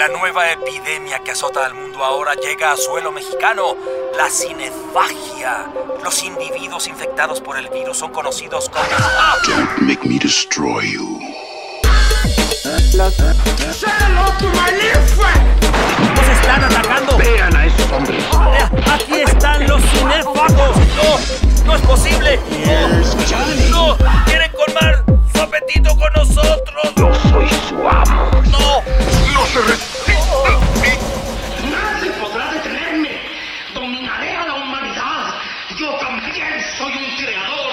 La nueva epidemia que azota al mundo ahora llega a suelo mexicano, la cinefagia. Los individuos infectados por el virus son conocidos como... Don't make me destroy you. Nos están atacando. Vean a esos hombres. Aquí están los cinéfagos. No, no es posible. No, no, quieren colmar su apetito con nosotros. Yo soy su amo. No, Nadie podrá detenerme. Dominaré a la humanidad. Yo también soy un creador.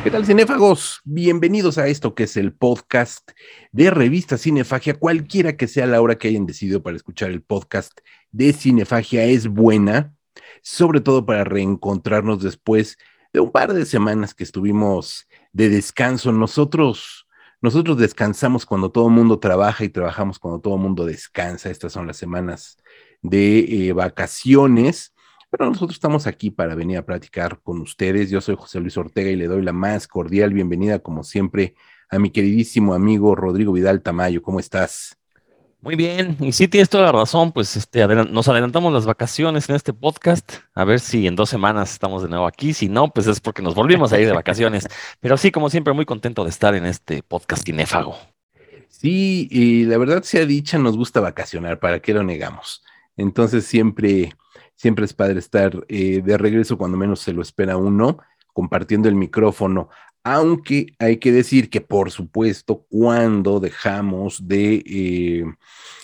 ¿Qué tal, cinéfagos? Bienvenidos a esto que es el podcast de Revista Cinefagia. Cualquiera que sea la hora que hayan decidido para escuchar el podcast de Cinefagia es buena, sobre todo para reencontrarnos después de un par de semanas que estuvimos de descanso. Nosotros, nosotros descansamos cuando todo el mundo trabaja y trabajamos cuando todo el mundo descansa. Estas son las semanas de eh, vacaciones. Pero nosotros estamos aquí para venir a platicar con ustedes. Yo soy José Luis Ortega y le doy la más cordial bienvenida, como siempre, a mi queridísimo amigo Rodrigo Vidal Tamayo. ¿Cómo estás? Muy bien, y sí tienes toda la razón, pues este, nos adelantamos las vacaciones en este podcast, a ver si en dos semanas estamos de nuevo aquí, si no, pues es porque nos volvimos a ir de vacaciones, pero sí, como siempre, muy contento de estar en este podcast cinéfago. Sí, y la verdad sea dicha, nos gusta vacacionar, ¿para qué lo negamos? Entonces siempre, siempre es padre estar eh, de regreso cuando menos se lo espera uno, compartiendo el micrófono, aunque hay que decir que por supuesto cuando dejamos de, eh,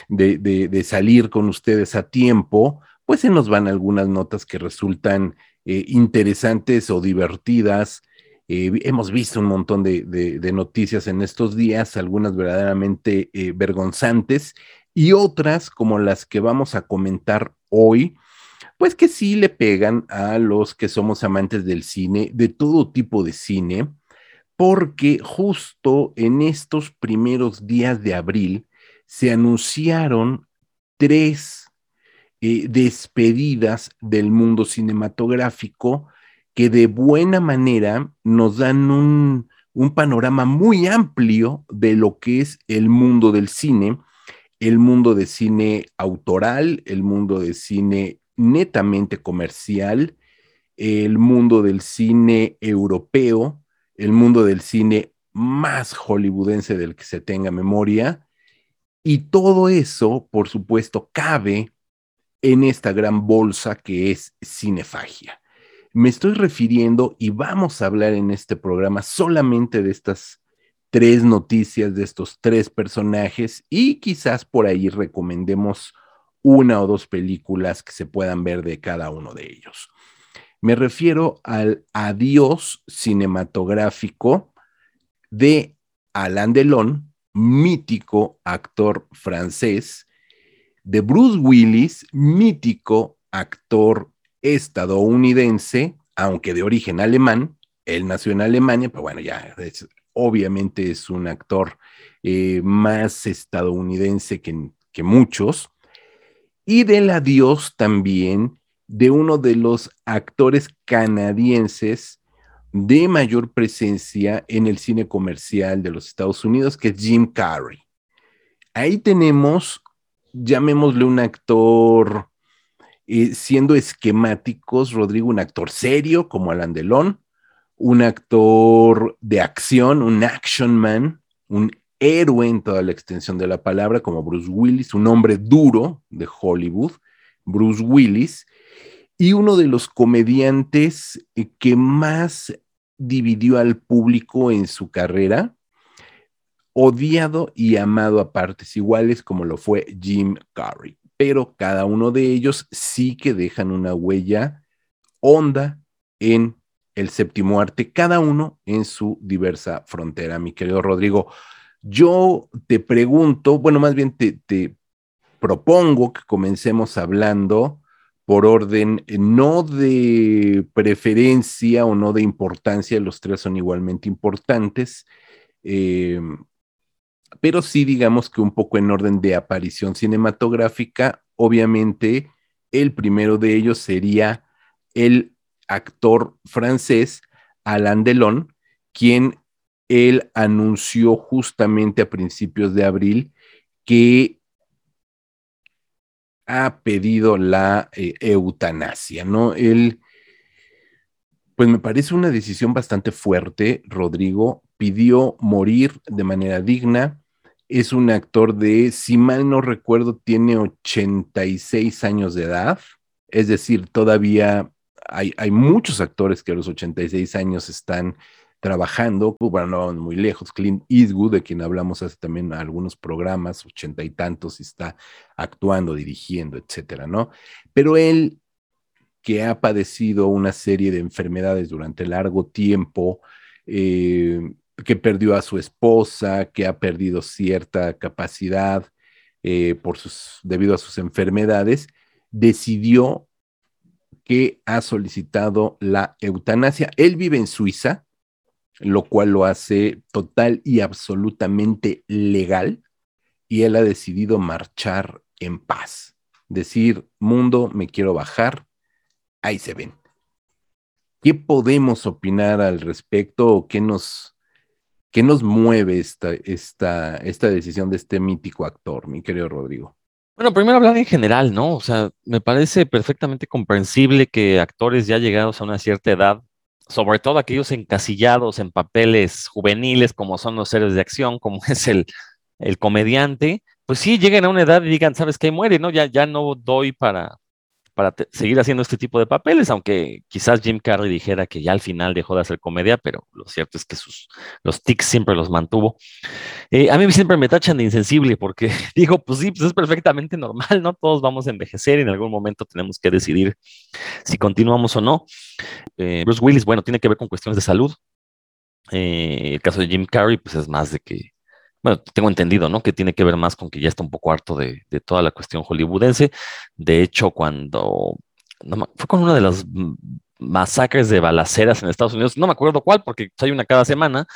de, de- salir con ustedes a tiempo, pues se nos van algunas notas que resultan eh, interesantes o divertidas. Eh, hemos visto un montón de, noticias en estos días, algunas verdaderamente vergonzantes y otras como las que vamos a comentar hoy, pues que sí le pegan a los que somos amantes del cine, de todo tipo de cine, porque justo en estos primeros días de abril se anunciaron tres eh, despedidas del mundo cinematográfico que de buena manera nos dan un, un panorama muy amplio de lo que es el mundo del cine, el mundo de cine autoral, el mundo de cine netamente comercial, el mundo del cine europeo, el mundo del cine más hollywoodense del que se tenga memoria. Y todo eso, por supuesto, cabe en esta gran bolsa que es cinefagia. Me estoy refiriendo y vamos a hablar en este programa solamente de estas tres noticias, de estos tres personajes y quizás por ahí recomendemos una o dos películas que se puedan ver de cada uno de ellos. Me refiero al adiós cinematográfico de Alain Delon, mítico actor francés, de Bruce Willis, mítico actor estadounidense, aunque de origen alemán. Él nació en Alemania, pero bueno, ya es- obviamente es un actor eh, más estadounidense que, que muchos. Y del adiós también de uno de los actores canadienses de mayor presencia en el cine comercial de los Estados Unidos, que es Jim Carrey. Ahí tenemos, llamémosle un actor, eh, siendo esquemáticos, Rodrigo, un actor serio como Alan Delon, un actor de acción, un action man, un héroe en toda la extensión de la palabra, como Bruce Willis, un hombre duro de Hollywood, Bruce Willis, y uno de los comediantes eh, que más dividió al público en su carrera, odiado y amado a partes iguales como lo fue Jim Carrey, pero cada uno de ellos sí que dejan una huella honda en el séptimo arte, cada uno en su diversa frontera, mi querido Rodrigo. Yo te pregunto, bueno, más bien te, te propongo que comencemos hablando por orden eh, no de preferencia o no de importancia, los tres son igualmente importantes, eh, pero sí digamos que un poco en orden de aparición cinematográfica, obviamente el primero de ellos sería el actor francés Alain Delon, quien él anunció justamente a principios de abril que ha pedido la eh, eutanasia, ¿no? Él, pues me parece una decisión bastante fuerte, Rodrigo, pidió morir de manera digna, es un actor de, si mal no recuerdo, tiene 86 años de edad, es decir, todavía hay, hay muchos actores que a los 86 años están trabajando, bueno, no vamos muy lejos, Clint Eastwood, de quien hablamos hace también algunos programas, ochenta y tantos, y está actuando, dirigiendo, etcétera, ¿no? Pero él, que ha padecido una serie de enfermedades durante largo tiempo, eh, que perdió a su esposa, que ha perdido cierta capacidad eh, por sus, debido a sus enfermedades, decidió que ha solicitado la eutanasia. Él vive en Suiza, lo cual lo hace total y absolutamente legal, y él ha decidido marchar en paz. Decir, mundo, me quiero bajar, ahí se ven. ¿Qué podemos opinar al respecto o qué nos, qué nos mueve esta, esta, esta decisión de este mítico actor, mi querido Rodrigo? Bueno, primero hablar en general, ¿no? O sea, me parece perfectamente comprensible que actores ya llegados a una cierta edad sobre todo aquellos encasillados en papeles juveniles como son los héroes de acción, como es el, el comediante, pues sí, lleguen a una edad y digan, ¿sabes qué? Muere, ¿no? Ya, ya no doy para, para seguir haciendo este tipo de papeles, aunque quizás Jim Carrey dijera que ya al final dejó de hacer comedia, pero lo cierto es que sus, los tics siempre los mantuvo. Eh, a mí siempre me tachan de insensible porque digo, pues sí, pues es perfectamente normal, ¿no? Todos vamos a envejecer y en algún momento tenemos que decidir si continuamos o no. Eh, Bruce Willis, bueno, tiene que ver con cuestiones de salud. Eh, el caso de Jim Carrey, pues es más de que bueno, tengo entendido, ¿no? Que tiene que ver más con que ya está un poco harto de, toda la cuestión hollywoodense. De hecho, cuando fue con una de las masacres de balaceras en Estados Unidos, no me acuerdo cuál, porque hay una cada semana.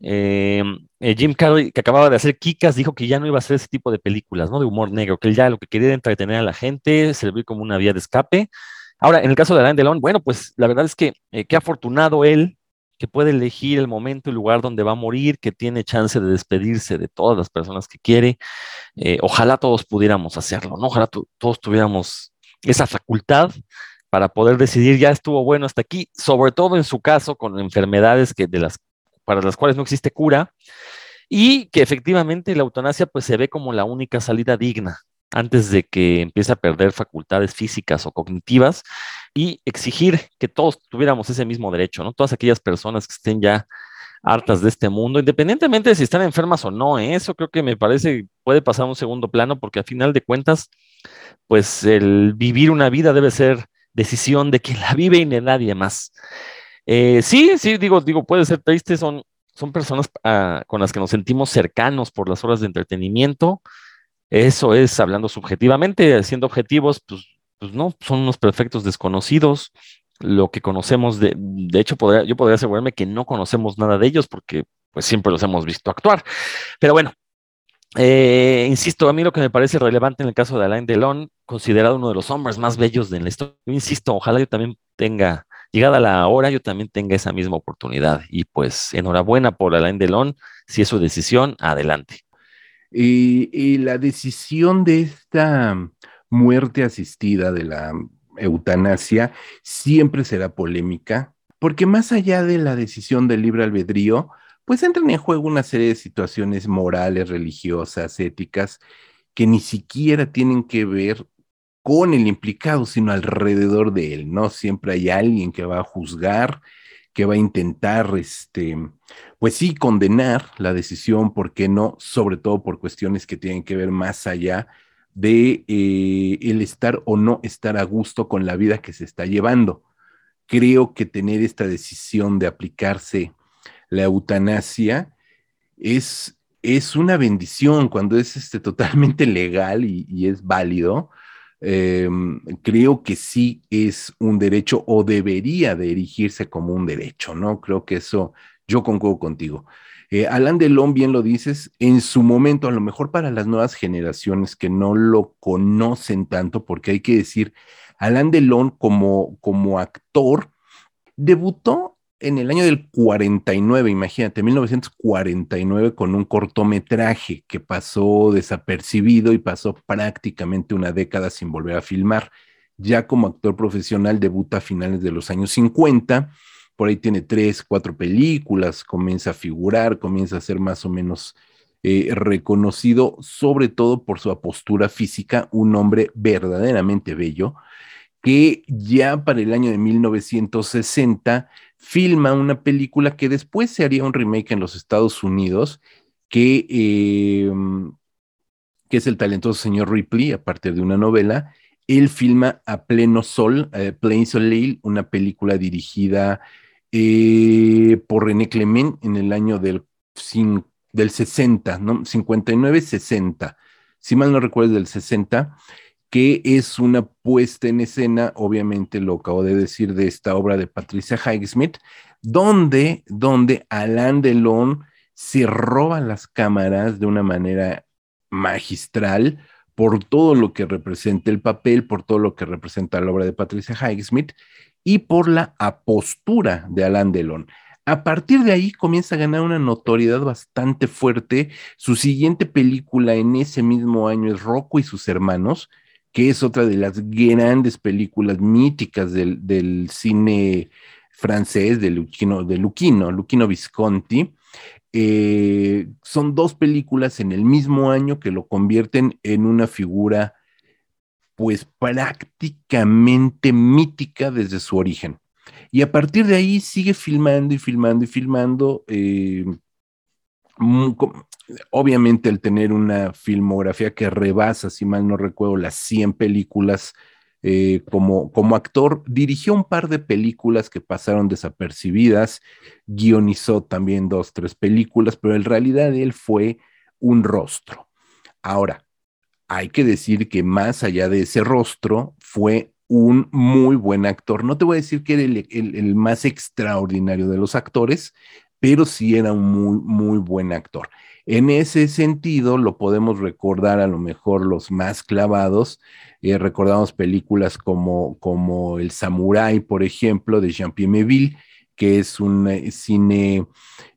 Eh, eh, Jim Carrey, que acababa de hacer Kikas, dijo que ya no iba a hacer ese tipo de películas, ¿no? De humor negro, que él ya lo que quería era entretener a la gente, servir como una vía de escape. Ahora, en el caso de Alain Delon, bueno, pues la verdad es que eh, qué afortunado él que puede elegir el momento y lugar donde va a morir, que tiene chance de despedirse de todas las personas que quiere. Eh, ojalá todos pudiéramos hacerlo, ¿no? Ojalá todos tuviéramos esa facultad para poder decidir ya estuvo bueno hasta aquí, sobre todo en su caso con enfermedades que para las cuales no existe cura y que efectivamente la eutanasia pues se ve como la única salida digna antes de que empiece a perder facultades físicas o cognitivas y exigir que todos tuviéramos ese mismo derecho, ¿no? Todas aquellas personas que estén ya hartas de este mundo, independientemente de si están enfermas o no, ¿eh? eso creo que me parece puede pasar a un segundo plano porque a final de cuentas, pues el vivir una vida debe ser decisión de quien la vive y de nadie más. Eh, sí, sí, digo, digo, puede ser triste, son, son personas ah, con las que nos sentimos cercanos por las horas de entretenimiento, eso es hablando subjetivamente, siendo objetivos, pues, pues no, son unos perfectos desconocidos. Lo que conocemos de, de hecho, podría, yo podría asegurarme que no conocemos nada de ellos porque pues siempre los hemos visto actuar. Pero bueno, eh, insisto, a mí lo que me parece relevante en el caso de Alain Delon, considerado uno de los hombres más bellos de la historia, insisto, ojalá yo también tenga, llegada la hora, yo también tenga esa misma oportunidad. Y pues enhorabuena por Alain Delon, si es su decisión, adelante. Y, la decisión de esta muerte asistida, de la eutanasia, siempre será polémica, porque más allá de la decisión del libre albedrío, pues entran en juego una serie de situaciones morales, religiosas, éticas, que ni siquiera tienen que ver con el implicado, sino alrededor de él, ¿no? Siempre hay alguien que va a juzgar, que va a intentar, este, pues sí, condenar la decisión, ¿por qué no? Sobre todo por cuestiones que tienen que ver más allá de eh, el estar o no estar a gusto con la vida que se está llevando. Creo que tener esta decisión de aplicarse la eutanasia es, es una bendición cuando es este, totalmente legal y, es válido. Em, creo que sí es un derecho o debería de erigirse como un derecho, ¿no? Creo que eso yo concuerdo contigo. Eh, Alan Delon, bien lo dices, en su momento, a lo mejor para las nuevas generaciones que no lo conocen tanto, porque hay que decir, Alan Delon como, como actor debutó en el año del 49, imagínate, 1949, con un cortometraje que pasó desapercibido y pasó prácticamente una década sin volver a filmar. Ya como actor profesional debuta a finales de los años 50, por ahí tiene tres, cuatro películas, comienza a figurar, comienza a ser más o menos eh, reconocido, sobre todo por su apostura física, un hombre verdaderamente bello, que ya para el año de 1960 filma una película que después se haría un remake en los Estados Unidos, que, eh, que es el talentoso señor Ripley, a partir de una novela. Él filma A Pleno Sol, eh, Plain Soleil, una película dirigida eh, por René Clement en el año del, del 60, ¿no? 59-60, si mal no recuerdo, del 60 que es una puesta en escena, obviamente lo acabo de decir, de esta obra de Patricia Highsmith, donde, donde Alain Delon se roba las cámaras de una manera magistral por todo lo que representa el papel, por todo lo que representa la obra de Patricia Highsmith y por la apostura de Alain Delon. A partir de ahí comienza a ganar una notoriedad bastante fuerte. Su siguiente película en ese mismo año es Rocco y sus hermanos, que es otra de las grandes películas míticas del, cine francés de Luchino, de Visconti. Eh, son dos películas en el mismo año que lo convierten en una figura pues prácticamente mítica desde su origen. Y a partir de ahí sigue filmando y filmando y filmando. Eh, obviamente al tener una filmografía que rebasa, si mal no recuerdo, las 100 películas eh, como, como actor, dirigió un par de películas que pasaron desapercibidas, guionizó también dos, tres películas, pero en realidad él fue un rostro. Ahora, hay que decir que más allá de ese rostro, fue un muy buen actor. No te voy a decir que era el más extraordinario de los actores, pero sí era un muy, muy buen actor. En ese sentido, lo podemos recordar a lo mejor los más clavados. Eh, recordamos películas como, como El Samurai, por ejemplo, de Jean-Pierre Meville, que es un eh, cine,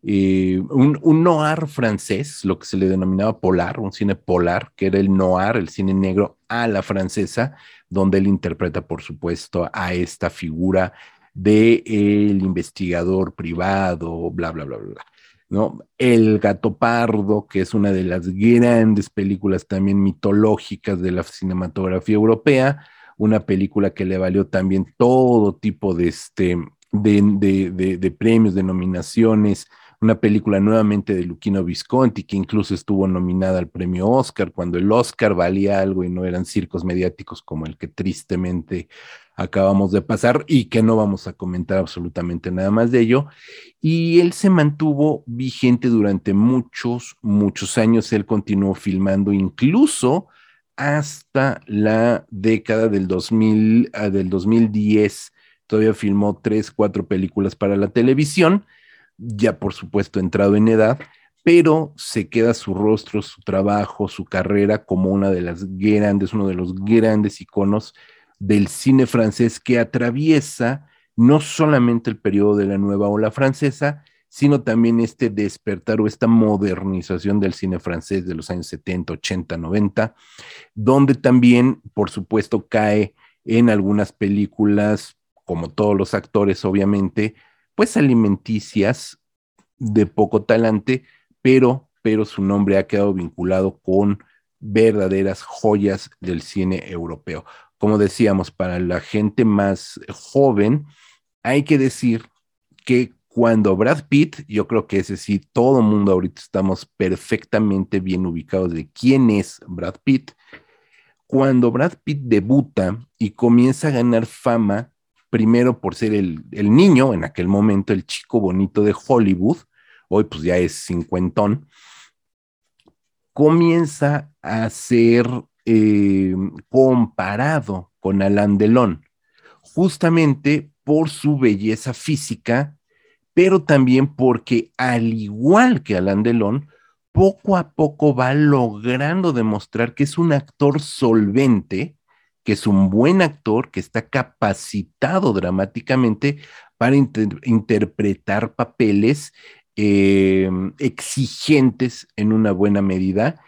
eh, un, noir francés, lo que se le denominaba polar, un cine polar, que era el noir, el cine negro a la francesa, donde él interpreta, por supuesto, a esta figura de investigador privado, bla, bla, bla, bla. ¿no? El gato pardo, que es una de las grandes películas también mitológicas de la cinematografía europea, una película que le valió también todo tipo de, este, de, de premios, de nominaciones, una película nuevamente de Luchino Visconti, que incluso estuvo nominada al premio Oscar, cuando el Oscar valía algo y no eran circos mediáticos como el que tristemente acabamos de pasar y que no vamos a comentar absolutamente nada más de ello. Y él se mantuvo vigente durante muchos, muchos años. Él continuó filmando incluso hasta la década del 2000, ah, del 2010. Todavía filmó tres, cuatro películas para la televisión, ya por supuesto entrado en edad, pero se queda su rostro, su trabajo, su carrera como una de las grandes, uno de los grandes iconos del cine francés que atraviesa no solamente el periodo de la nueva ola francesa, sino también este despertar o esta modernización del cine francés de los años 70, 80, 90, donde también, por supuesto, cae en algunas películas, como todos los actores, obviamente, pues alimenticias de poco talante, pero, pero su nombre ha quedado vinculado con verdaderas joyas del cine europeo como decíamos, para la gente más joven, hay que decir que cuando Brad Pitt, yo creo que ese sí, todo mundo ahorita estamos perfectamente bien ubicados de quién es Brad Pitt. Cuando Brad Pitt debuta y comienza a ganar fama, primero por ser el, el niño, en aquel momento el chico bonito de Hollywood, hoy pues ya es cincuentón, comienza a ser eh, comparado con Alain Delon, justamente por su belleza física, pero también porque al igual que Alain Delon, poco a poco va logrando demostrar que es un actor solvente, que es un buen actor, que está capacitado dramáticamente para inter interpretar papeles eh, exigentes en una buena medida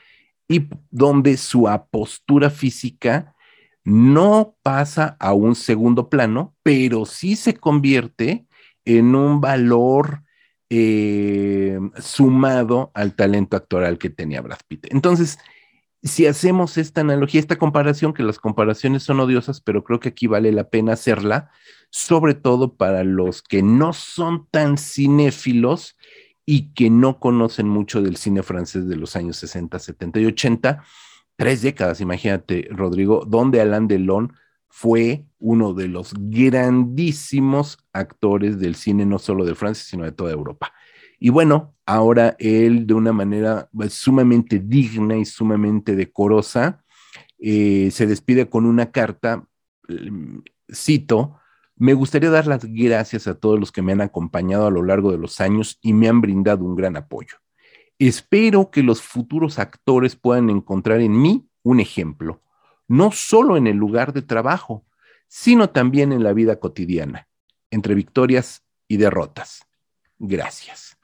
y donde su apostura física no pasa a un segundo plano, pero sí se convierte en un valor eh, sumado al talento actoral que tenía Brad Pitt. Entonces, si hacemos esta analogía, esta comparación, que las comparaciones son odiosas, pero creo que aquí vale la pena hacerla, sobre todo para los que no son tan cinéfilos y que no conocen mucho del cine francés de los años 60, 70 y 80, tres décadas, imagínate, Rodrigo, donde Alain Delon fue uno de los grandísimos actores del cine, no solo de Francia, sino de toda Europa. Y bueno, ahora él de una manera pues, sumamente digna y sumamente decorosa, eh, se despide con una carta, mm, cito, me gustaría dar las gracias a todos los que me han acompañado a lo largo de los años y me han brindado un gran apoyo. Espero que los futuros actores puedan encontrar en mí un ejemplo, no solo en el lugar de trabajo, sino también en la vida cotidiana, entre victorias y derrotas. Gracias.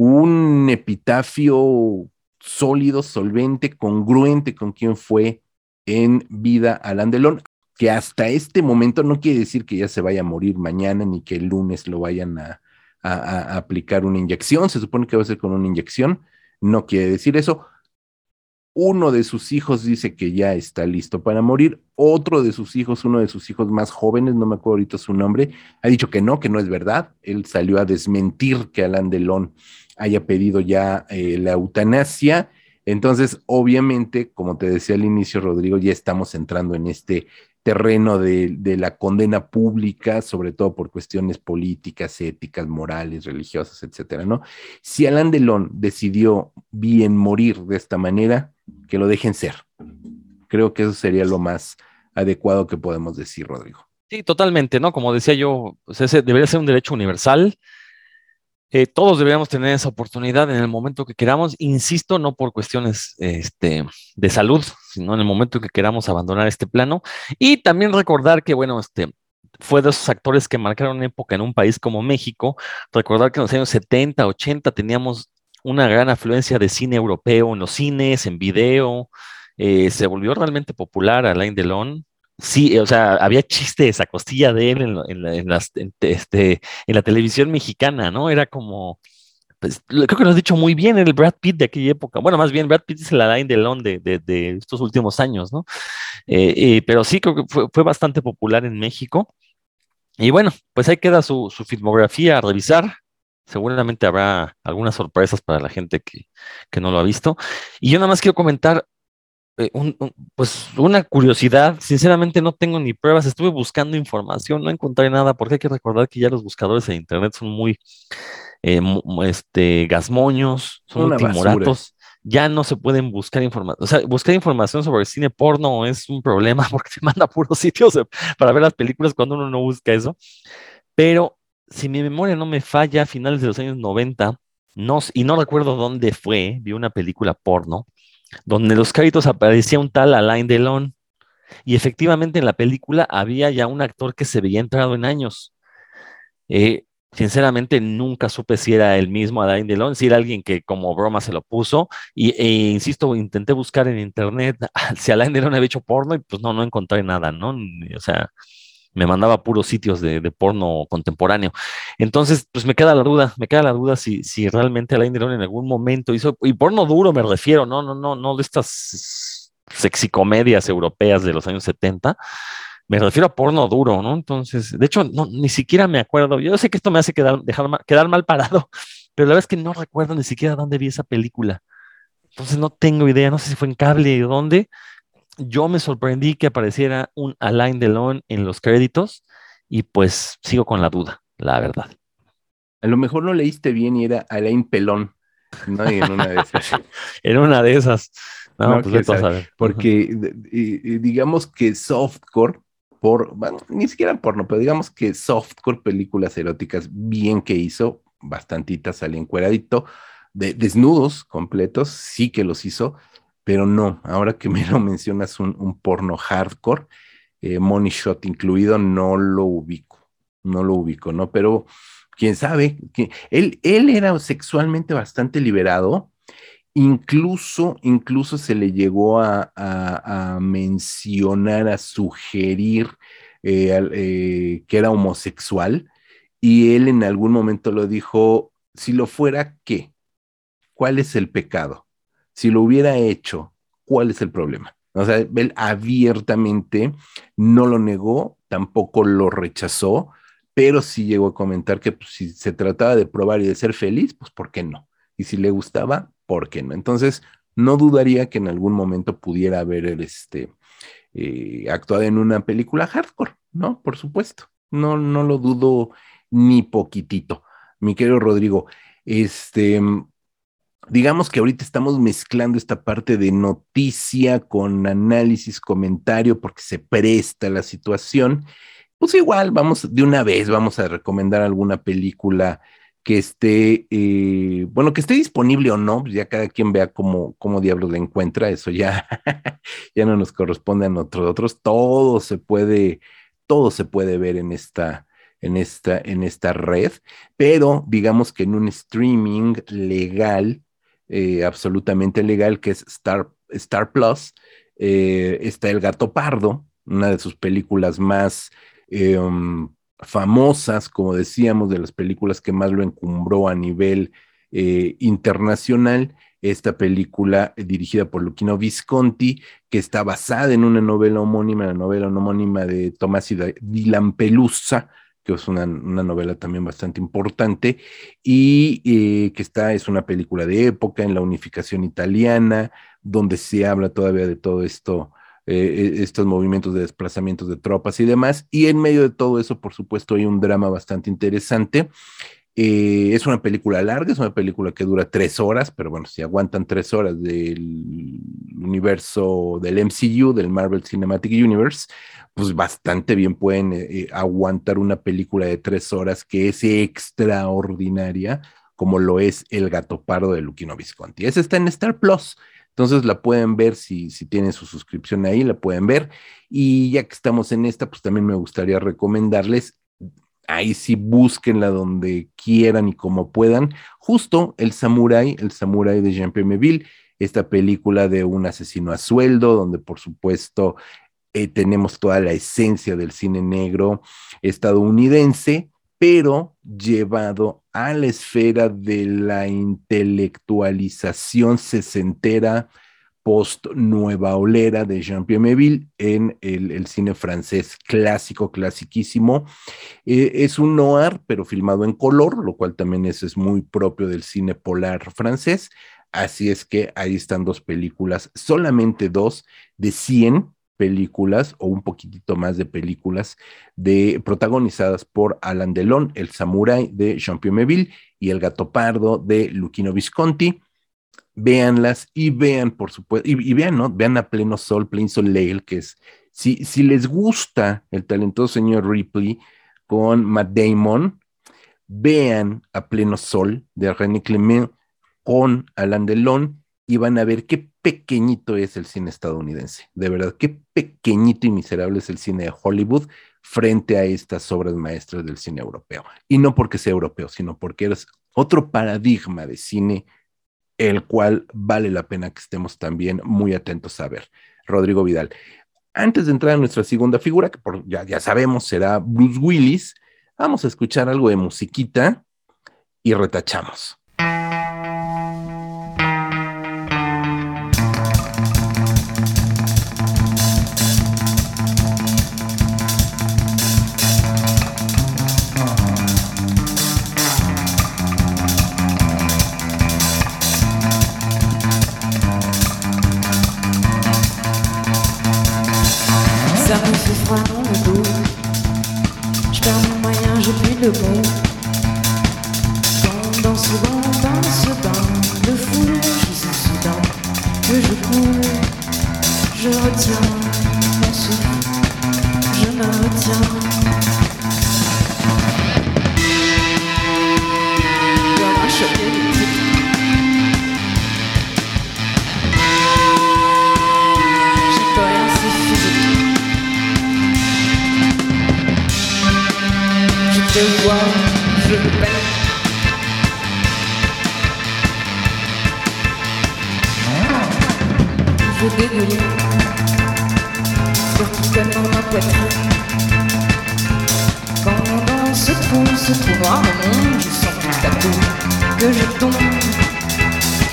Un epitafio sólido, solvente, congruente con quien fue en vida Alain Delon, que hasta este momento no quiere decir que ya se vaya a morir mañana ni que el lunes lo vayan a, aplicar una inyección, se supone que va a ser con una inyección, no quiere decir eso. Uno de sus hijos dice que ya está listo para morir, otro de sus hijos, uno de sus hijos más jóvenes, no me acuerdo ahorita su nombre, ha dicho que no, que no es verdad. Él salió a desmentir que Alain Delon haya pedido ya eh, la eutanasia. Entonces, obviamente, como te decía al inicio, Rodrigo, ya estamos entrando en este terreno de, la condena pública, sobre todo por cuestiones políticas, éticas, morales, religiosas, etcétera, ¿no? Si Alain Delon decidió bien morir de esta manera, que lo dejen ser. Creo que eso sería lo más adecuado que podemos decir, Rodrigo. Sí, totalmente, ¿no? Como decía yo, pues ese debería ser un derecho universal eh, todos deberíamos tener esa oportunidad en el momento que queramos, insisto, no por cuestiones este, de salud, sino en el momento que queramos abandonar este plano. Y también recordar que, bueno, este, fue de esos actores que marcaron época en un país como México. Recordar que en los años 70, 80 teníamos una gran afluencia de cine europeo en los cines, en video. Eh, se volvió realmente popular Alain Delon, Sí, o sea, había chistes a costilla de él en, las, este, en la televisión mexicana, ¿no? Era como, pues, creo que lo has dicho muy bien, el Brad Pitt de aquella época. Bueno, más bien, Brad Pitt es el Alain Delon de, de, estos últimos años, ¿no? Eh, eh, pero sí, creo que fue, fue, bastante popular en México. Y bueno, pues ahí queda su, su filmografía a revisar. Seguramente habrá algunas sorpresas para la gente que, que no lo ha visto. Y yo nada más quiero comentar eh, pues una curiosidad, sinceramente no tengo ni pruebas, estuve buscando información, no encontré nada, porque hay que recordar que ya los buscadores de internet son muy eh, este, gasmoños, son muy timoratos, ya no se pueden buscar información, o sea, buscar información sobre el cine porno es un problema porque te manda puros sitios para ver las películas cuando uno no busca eso, pero si mi memoria no me falla, a finales de los años 90, no, y no recuerdo dónde fue, vi una película porno, donde los créditos aparecía un tal Alain Delon. Y efectivamente en la película había ya un actor que se veía entrado en años. Eh, sinceramente nunca supe si era el mismo Alain Delon, si era alguien que como broma se lo puso. Y, e insisto, intenté buscar en internet si Alain Delon había hecho porno y pues no, no encontré nada, ¿no? O sea, me mandaba puros sitios de, porno contemporáneo. Entonces, pues me queda la duda, me queda la duda si, si realmente Alain Delon en algún momento hizo, y porno duro me refiero, no, no, no, no de estas sexicomedias europeas de los años 70, me refiero a porno duro, ¿no? Entonces, de hecho, no, ni siquiera me acuerdo, yo sé que esto me hace quedar, dejar quedar mal parado, pero la verdad es que no recuerdo ni siquiera dónde vi esa película. Entonces no tengo idea, no sé si fue en cable o dónde, yo me sorprendí que apareciera un Alain Delon en los créditos y pues sigo con la duda, la verdad. A lo mejor no leíste bien y era Alain Pelón, ¿no? en una de esas. en una de esas. No, pues Porque digamos que softcore, por, bueno, ni siquiera porno, pero digamos que softcore películas eróticas bien que hizo, bastantitas salían cueradito, de desnudos completos, sí que los hizo, pero no, ahora que me lo mencionas un, porno hardcore, eh, Money Shot incluido, no lo ubico, no lo ubico, ¿no? Pero quién sabe, que él, él era sexualmente bastante liberado, incluso, incluso se le llegó a, mencionar, a sugerir eh, eh, que era homosexual, y él en algún momento lo dijo, si lo fuera, ¿qué? ¿Cuál es el pecado? Si lo hubiera hecho, ¿cuál es el problema? O sea, él abiertamente no lo negó, tampoco lo rechazó, pero sí llegó a comentar que pues, si se trataba de probar y de ser feliz, pues ¿por qué no? Y si le gustaba, ¿por qué no? Entonces, no dudaría que en algún momento pudiera haber este, eh, actuado en una película hardcore, ¿no? Por supuesto. No, no lo dudo ni poquitito. Mi querido Rodrigo, este, digamos que ahorita estamos mezclando esta parte de noticia con análisis, comentario, porque se presta la situación. Pues igual, vamos de una vez, vamos a recomendar alguna película que esté, eh, bueno, que esté disponible o no, pues ya cada quien vea cómo, cómo diablos la encuentra, eso ya, ya no nos corresponde a nosotros, todo se puede, todo se puede ver en esta, en esta, en esta red, pero digamos que en un streaming legal, eh, absolutamente legal, que es Star, Star Plus, eh, está El Gato Pardo, una de sus películas más um, famosas, como decíamos, de las películas que más lo encumbró a nivel eh, internacional. Esta película dirigida por Luchino Visconti, que está basada en una novela homónima, la novela homónima de Tomás di Lampelusa, que es una, novela también bastante importante, y eh, que está, es una película de época en la unificación italiana, donde se habla todavía de todo esto, eh, e, estos movimientos de desplazamientos de tropas y demás, y en medio de todo eso, por supuesto, hay un drama bastante interesante. Eh, es una película larga, es una película que dura tres horas, pero bueno, si aguantan tres horas del universo del MCU, del Marvel Cinematic Universe, pues bastante bien pueden eh, eh, aguantar una película de tres horas que es extraordinaria, como lo es El Gato Pardo de Luquino Visconti. Esa está en Star Plus. Entonces la pueden ver si, si tienen su suscripción ahí, la pueden ver. Y ya que estamos en esta, pues también me gustaría recomendarles, ahí sí búsquenla donde quieran y como puedan, justo El Samurai, El Samurai de Jean-Pierre Meville, esta película de un asesino a sueldo, donde por supuesto eh, tenemos toda la esencia del cine negro estadounidense, pero llevado a la esfera de la intelectualización sesentera post nueva olera de Jean-Pierre Meville en el, cine francés clásico, clasiquísimo. Eh, es un noir, pero filmado en color, lo cual también es, es muy propio del cine polar francés. Así es que ahí están dos películas, solamente dos de 100 películas o un poquitito más de películas de, protagonizadas por Alan Delon, El Samurai de Jean-Pierre Meville y El Gato Pardo de Luchino Visconti. Véanlas y vean, por supuesto, y, vean, ¿no? Vean a pleno sol, Plain Soleil, que es, si, si les gusta el talentoso señor Ripley con Matt Damon, vean a pleno sol de René Clement con Alan Delon y van a ver qué pequeñito es el cine estadounidense. De verdad, qué pequeñito y miserable es el cine de Hollywood frente a estas obras maestras del cine europeo. Y no porque sea europeo, sino porque es otro paradigma de cine el cual vale la pena que estemos también muy atentos a ver. Rodrigo Vidal. Antes de entrar a nuestra segunda figura, que ya, ya sabemos será Bruce Willis, vamos a escuchar algo de musiquita y retachamos. le bon, Dans, ce banc, dans ce banc, le fou, je suis soudain, que je coule, je retiens mon souffle, je me retiens. Te vois, je panique. Je dégouline verticalement ma poitrine. Quand dans ce trou se trouvera mon monde, je sens tout à coup que je tombe.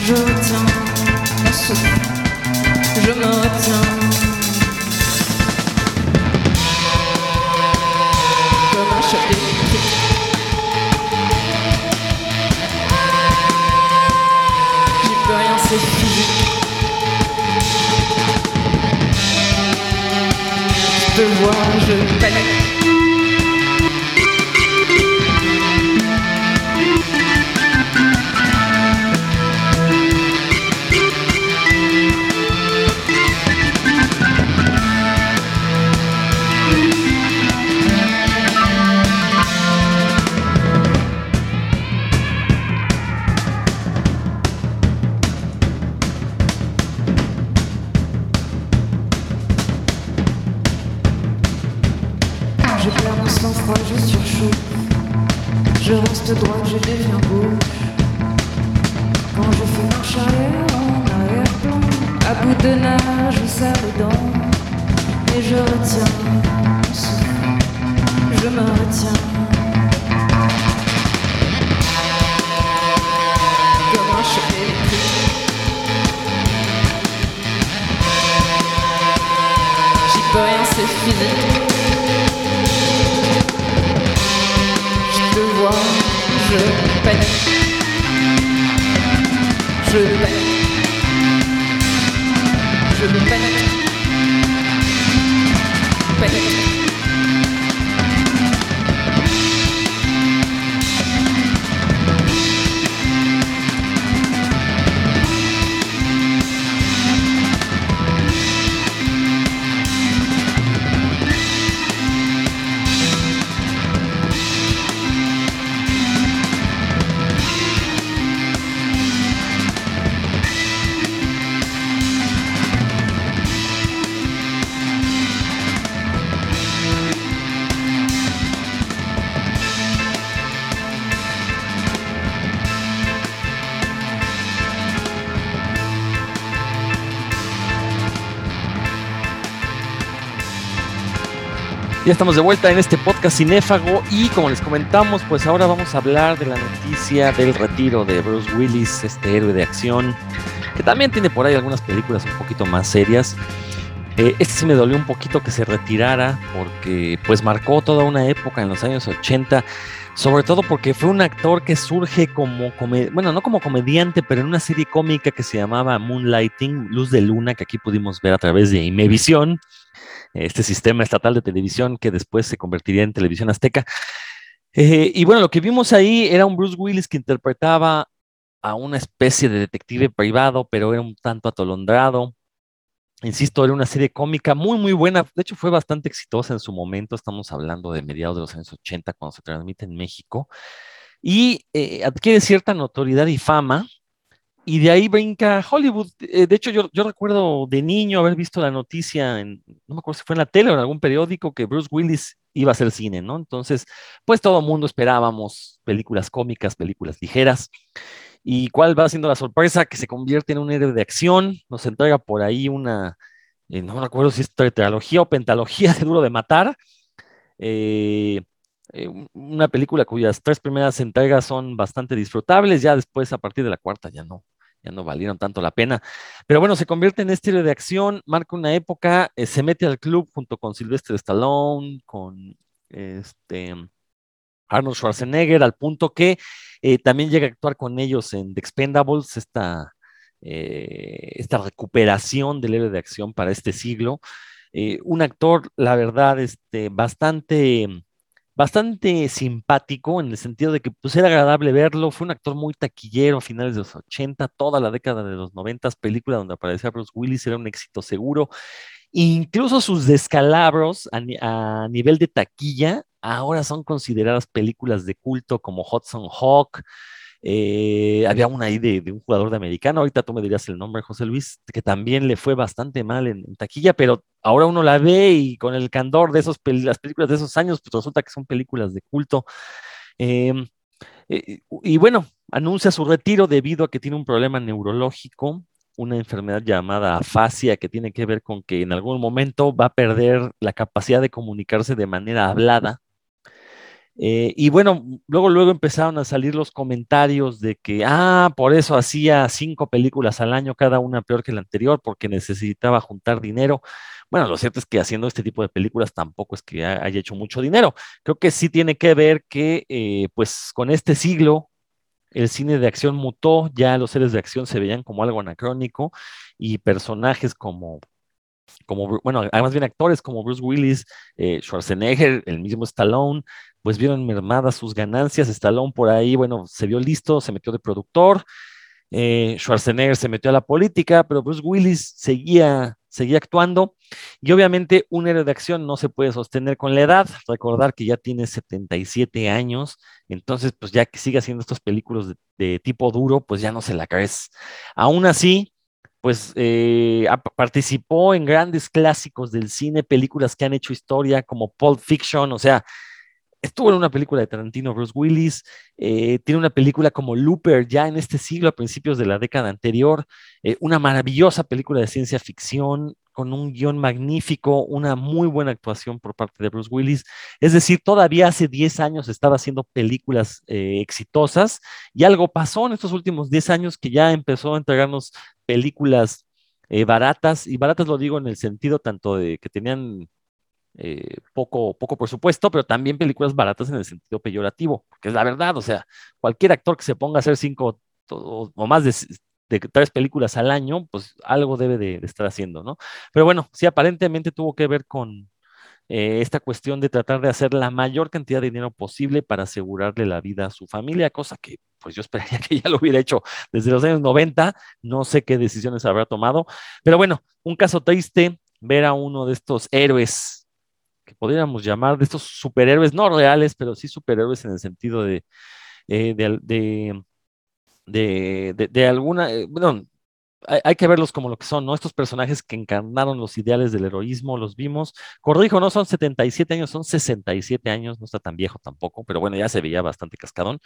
Je retiens mon souffle, je me retiens. Te vois, je panique. De nage les dents. Et je retiens je me retiens. Comme un choc électrique. J'y peux rien, c'est physique. Je te vois, je panique. Je panique. back. Ya estamos de vuelta en este podcast cinéfago y como les comentamos, pues ahora vamos a hablar de la noticia del retiro de Bruce Willis, este héroe de acción, que también tiene por ahí algunas películas un poquito más serias. Eh, este sí me dolió un poquito que se retirara porque pues marcó toda una época en los años 80, sobre todo porque fue un actor que surge como, bueno, no como comediante, pero en una serie cómica que se llamaba Moonlighting, Luz de Luna, que aquí pudimos ver a través de Imevisión este sistema estatal de televisión que después se convertiría en televisión azteca. Eh, y bueno, lo que vimos ahí era un Bruce Willis que interpretaba a una especie de detective privado, pero era un tanto atolondrado. Insisto, era una serie cómica muy, muy buena. De hecho, fue bastante exitosa en su momento. Estamos hablando de mediados de los años 80, cuando se transmite en México. Y eh, adquiere cierta notoriedad y fama. Y de ahí brinca Hollywood. Eh, de hecho, yo, yo recuerdo de niño haber visto la noticia, en, no me acuerdo si fue en la tele o en algún periódico, que Bruce Willis iba a hacer cine, ¿no? Entonces, pues todo el mundo esperábamos películas cómicas, películas ligeras. ¿Y cuál va siendo la sorpresa? Que se convierte en un héroe de acción, nos entrega por ahí una, eh, no me acuerdo si es tetralogía o pentalogía de Duro de Matar. Eh, un- una película cuyas tres primeras entregas son bastante disfrutables, ya después a partir de la cuarta ya no, ya no valieron tanto la pena. Pero bueno, se convierte en este héroe de acción, marca una época, eh, se mete al club junto con Sylvester Stallone, con este Arnold Schwarzenegger, al punto que eh, también llega a actuar con ellos en The Expendables, esta, eh, esta recuperación del héroe de acción para este siglo. Un actor, la verdad, este, bastante bastante simpático en el sentido de que pues era agradable verlo, fue un actor muy taquillero a finales de los 80, toda la década de los 90, película donde aparecía Bruce Willis era un éxito seguro, incluso sus descalabros a, a nivel de taquilla ahora son consideradas películas de culto como Hudson Hawk, Eh, había una ahí de, un jugador de americano, ahorita tú me dirías el nombre, José Luis, que también le fue bastante mal en, taquilla, pero ahora uno la ve y con el candor de esos las películas de esos años, pues resulta que son películas de culto. Eh, eh, y bueno, anuncia su retiro debido a que tiene un problema neurológico, una enfermedad llamada afasia que tiene que ver con que en algún momento va a perder la capacidad de comunicarse de manera hablada eh, y bueno, luego, luego empezaron a salir los comentarios de que, ah, por eso hacía cinco películas al año, cada una peor que la anterior, porque necesitaba juntar dinero. Bueno, lo cierto es que haciendo este tipo de películas tampoco es que haya hecho mucho dinero. Creo que sí tiene que ver que, eh, pues, con este siglo, el cine de acción mutó, ya los seres de acción se veían como algo anacrónico y personajes como como, bueno, además bien actores como Bruce Willis, eh, Schwarzenegger, el mismo Stallone, pues vieron mermadas sus ganancias. Stallone por ahí, bueno, se vio listo, se metió de productor. Eh, Schwarzenegger se metió a la política, pero Bruce Willis seguía, seguía actuando. Y obviamente un héroe de acción no se puede sostener con la edad. Recordar que ya tiene 77 años, entonces pues ya que sigue haciendo estos películas de, de tipo duro, pues ya no se la crees. Aún así, pues eh, participó en grandes clásicos del cine, películas que han hecho historia como Pulp Fiction, o sea, estuvo en una película de Tarantino, Bruce Willis, eh, tiene una película como Looper ya en este siglo, a principios de la década anterior, eh, una maravillosa película de ciencia ficción con un guion magnífico, una muy buena actuación por parte de Bruce Willis. Es decir, todavía hace 10 años estaba haciendo películas eh, exitosas y algo pasó en estos últimos 10 años que ya empezó a entregarnos películas baratas, y baratas lo digo en el sentido tanto de que tenían eh, poco, poco presupuesto, pero también películas baratas en el sentido peyorativo, que es la verdad, o sea, cualquier actor que se ponga a hacer cinco o, más de, tres películas al año, pues algo debe de, de, estar haciendo, ¿no? Pero bueno, sí, aparentemente tuvo que ver con eh, esta cuestión de tratar de hacer la mayor cantidad de dinero posible para asegurarle la vida a su familia, cosa que pues yo esperaría que ya lo hubiera hecho desde los años 90, no sé qué decisiones habrá tomado, pero bueno, un caso triste ver a uno de estos héroes que podríamos llamar de estos superhéroes, no reales, pero sí superhéroes en el sentido de, eh, de, de, alguna, eh, bueno, hay, hay, que verlos como lo que son, ¿no? Estos personajes que encarnaron los ideales del heroísmo, los vimos, corrijo, no son 77 años, son 67 años, no está tan viejo tampoco, pero bueno, ya se veía bastante cascadón.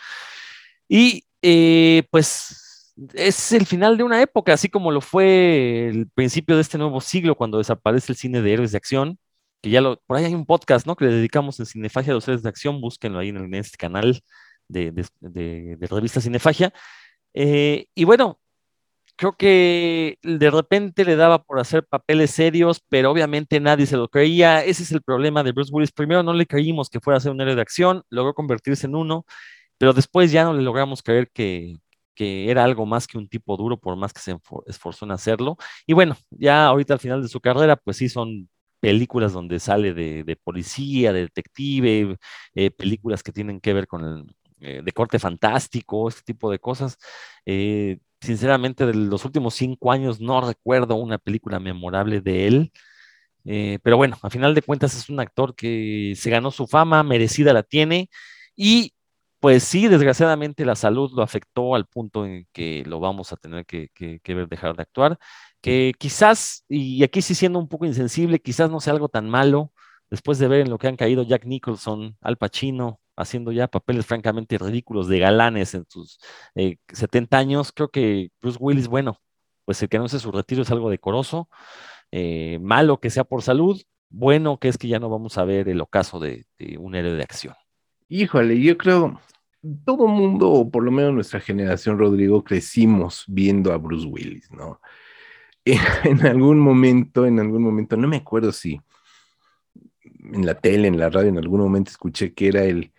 Y eh, pues es el final de una época, así como lo fue el principio de este nuevo siglo, cuando desaparece el cine de héroes de acción, que ya lo, por ahí hay un podcast, ¿no? Que le dedicamos en Cinefagia a los seres de acción, búsquenlo ahí en, en este canal de, revista Cinefagia. Eh, y bueno, creo que de repente le daba por hacer papeles serios, pero obviamente nadie se lo creía. Ese es el problema de Bruce Willis. Primero no le creímos que fuera a ser un héroe de acción, logró convertirse en uno, pero después ya no le logramos creer que era algo más que un tipo duro, por más que se esforzó en hacerlo. Y bueno, ya ahorita al final de su carrera, pues sí son películas donde sale de, policía, de detective, eh, películas que tienen que ver con el eh, de corte fantástico, este tipo de cosas. Eh, sinceramente, de los últimos cinco años no recuerdo una película memorable de él. Pero bueno, a final de cuentas es un actor que se ganó su fama, merecida la tiene, y pues sí, desgraciadamente la salud lo afectó al punto en que lo vamos a tener que, que, que ver dejar de actuar que quizás, y aquí sí siendo un poco insensible, quizás no sea algo tan malo, después de ver en lo que han caído Jack Nicholson, Al Pacino, haciendo ya papeles francamente ridículos de galanes en sus eh, 70 años, creo que Bruce Willis, bueno, pues el que sé su retiro es algo decoroso, eh, malo que sea por salud, bueno que es que ya no vamos a ver el ocaso de un héroe de acción. Híjole, yo creo, todo mundo, o por lo menos nuestra generación, Rodrigo, crecimos viendo a Bruce Willis, ¿no? en algún momento, en algún momento, no me acuerdo si en la tele, en la radio, en algún momento escuché que era el,